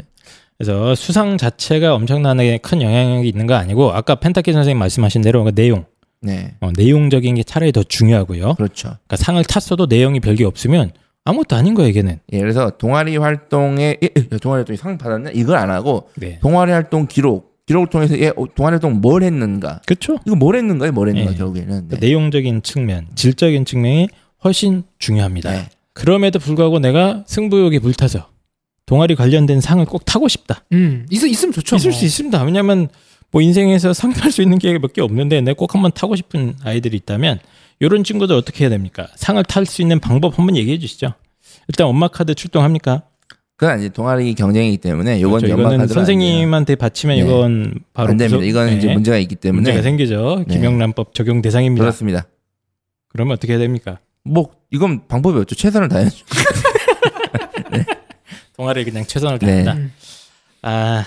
그래서 수상 자체가 엄청나게 큰 영향력이 있는 거 아니고 아까 펜타키 선생님 말씀하신 대로 그 내용, 네. 어, 내용적인 게 차라리 더 중요하고요. 그렇죠. 그러니까 상을 탔어도 내용이 별게 없으면 아무것도 아닌 거예요, 이게는. 예, 그래서 동아리 활동에 예, 예, 동아리 활동이 상 받았나 이걸 안 하고 네. 동아리 활동 기록 기록을 통해서 예, 어, 동아리 활동 뭘 했는가 그렇죠. 이거 뭘 했는가요? 뭘 했는가 예. 결국에는 네. 내용적인 측면, 질적인 측면이 훨씬 중요합니다. 네. 그럼에도 불구하고 내가 승부욕이 불타서 동아리 관련된 상을 꼭 타고 싶다. 음, 있, 있으면 좋죠. 있을 뭐. 수 있습니다. 왜냐하면 뭐 인생에서 상탈수 있는 기회가 몇개 없는데 내가 꼭 한번 타고 싶은 아이들이 있다면 이런 친구들 어떻게 해야 됩니까? 상을 탈 수 있는 방법 한번 얘기해 주시죠. 일단 엄마 카드 출동합니까? 그건 이제 동아리 경쟁이기 때문에 요건 그렇죠. 이거는 선생님한테 바치면 네. 이건 바로 안 됩니다. 이거는 네. 이제 문제가 있기 때문에 문제가 생기죠. 네. 김영란법 적용 대상입니다. 그렇습니다. 그러면 어떻게 해야 됩니까? 뭐 이건 방법이 없죠. 최선을 다해야죠. 동아리에 그냥 최선을 네. 다한다. 음. 아,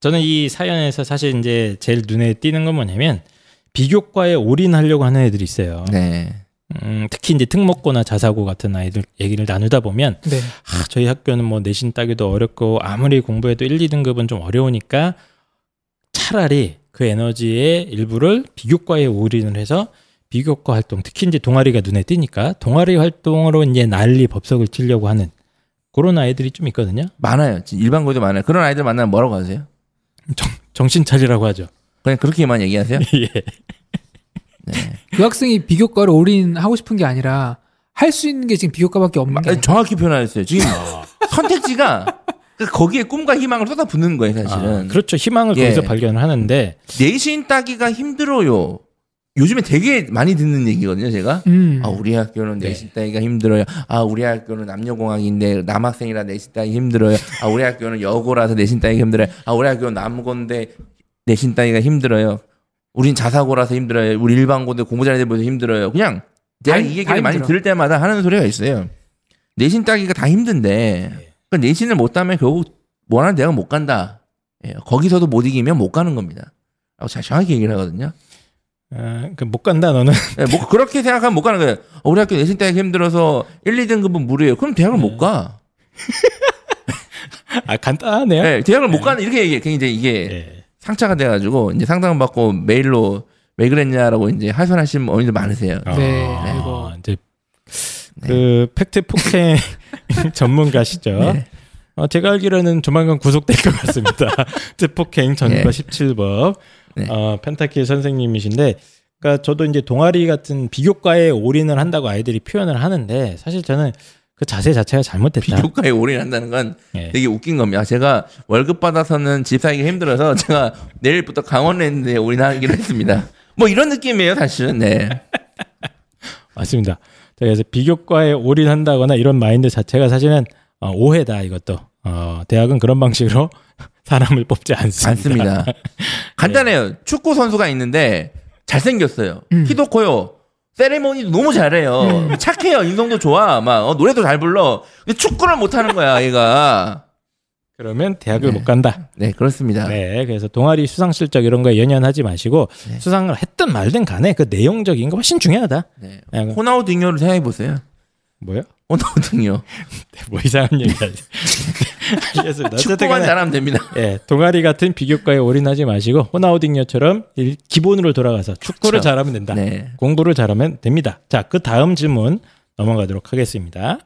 저는 이 사연에서 사실 이제 제일 눈에 띄는 건 뭐냐면 비교과에 올인하려고 하는 애들이 있어요. 네. 음, 특히 이제 특목고나 자사고 같은 아이들 얘기를 나누다 보면 네. 아, 저희 학교는 뭐 내신 따기도 어렵고 아무리 공부해도 1, 2등급은 좀 어려우니까 차라리 그 에너지의 일부를 비교과에 올인을 해서 비교과 활동, 특히 이제 동아리가 눈에 띄니까 동아리 활동으로 이제 난리 법석을 치려고 하는 그런 아이들이 좀 있거든요. 많아요. 진짜 일반 고도 많아요. 그런 아이들 만나면 뭐라고 하세요? 정신 차리라고 하죠. 그냥 그렇게만 얘기하세요? 예. 그 학생이 비교과를 올인하고 싶은 게 아니라 할 수 있는 게 지금 비교과밖에 없는 게 아니, 아니라 정확히 표현하셨어요. 지금 선택지가 그 거기에 꿈과 희망을 쏟아붓는 거예요, 사실은. 아, 그렇죠. 희망을 예. 거기서 발견을 하는데 내신 따기가 힘들어요. 요즘에 되게 많이 듣는 얘기거든요, 제가. 음. 아, 우리 학교는 네. 내신 따기가 힘들어요. 아, 우리 학교는 남녀공학인데 남학생이라 내신 따기 힘들어요. 아, 우리 학교는 여고라서 내신 따기가 힘들어요. 아, 우리 학교는 남고인데 내신 따기가 힘들어요. 우린 자사고라서 힘들어요. 우리 일반고인데 공부 잘하는 데보다 힘들어요. 그냥 내가 다이 힘- 얘기를 다 많이. 들을 때마다 하는 소리가 있어요. 내신 따기가 다 힘든데 그 내신을 못 따면 결국 원하는 대학 못 간다. 예, 거기서도 못 이기면 못 가는 겁니다. 라고 잘 정확히 얘기를 하거든요. 아, 그못 간다 너는 예, 뭐 그렇게 생각하면 못 가는 거예요. 어, 우리 학교 내신 따기 힘들어서 1, 2등급은 무료예요. 그럼 대학을 못 가. 아 간단하네요. 예, 대학을 못 가는 이렇게 얘기해. 이제 이게 예. 상처가 돼가지고 이제 상담 받고 메일로 왜 그랬냐라고 이제 하소연하시는 어머니들 많으세요. 네, 아. 이제 그 팩트 폭행 전문가시죠. 네. 어, 제가 알기로는 조만간 구속될 것 같습니다. 팩트 폭행 전과 네. 17범 네. 어, 펜타키 선생님이신데, 그러니까 저도 이제 동아리 같은 비교과에 올인을 한다고 아이들이 표현을 하는데 사실 저는 그 자세 자체가 잘못됐다. 비교과에 올인한다는 건 예. 되게 웃긴 겁니다. 제가 월급 받아서는 집 사기가 힘들어서 제가 내일부터 강원랜드에 올인하기로 했습니다. 뭐 이런 느낌이에요, 사실은. 네. 맞습니다. 자, 그래서 비교과에 올인한다거나 이런 마인드 자체가 사실은 어, 오해다 이것도. 어, 대학은 그런 방식으로 사람을 뽑지 않습니다. 않습니다. 간단해요. 축구 선수가 있는데 잘생겼어요. 음. 키도 커요. 세레모니도 너무 잘해요. 착해요. 인성도 좋아. 막 어, 노래도 잘 불러. 근데 축구를 못 하는 거야, 얘가. 그러면 대학을 네. 못 간다. 네, 그렇습니다. 네, 그래서 동아리 수상 실적 이런 거에 연연하지 마시고 네. 수상을 했든 말든 간에 그 내용적인 거 훨씬 중요하다. 네. 야, 그- 호나우딩요를 생각해 보세요. 뭐요? 호나우딩요. 뭐 이상한 얘기. 알겠습니다. 축구만 잘하면 됩니다. 예, 동아리 같은 비교과에 올인하지 마시고 호나우딩요처럼 일- 기본으로 돌아가서 축구를 그렇죠. 잘하면 된다. 네. 공부를 잘하면 됩니다. 자, 그 다음 질문 넘어가도록 하겠습니다.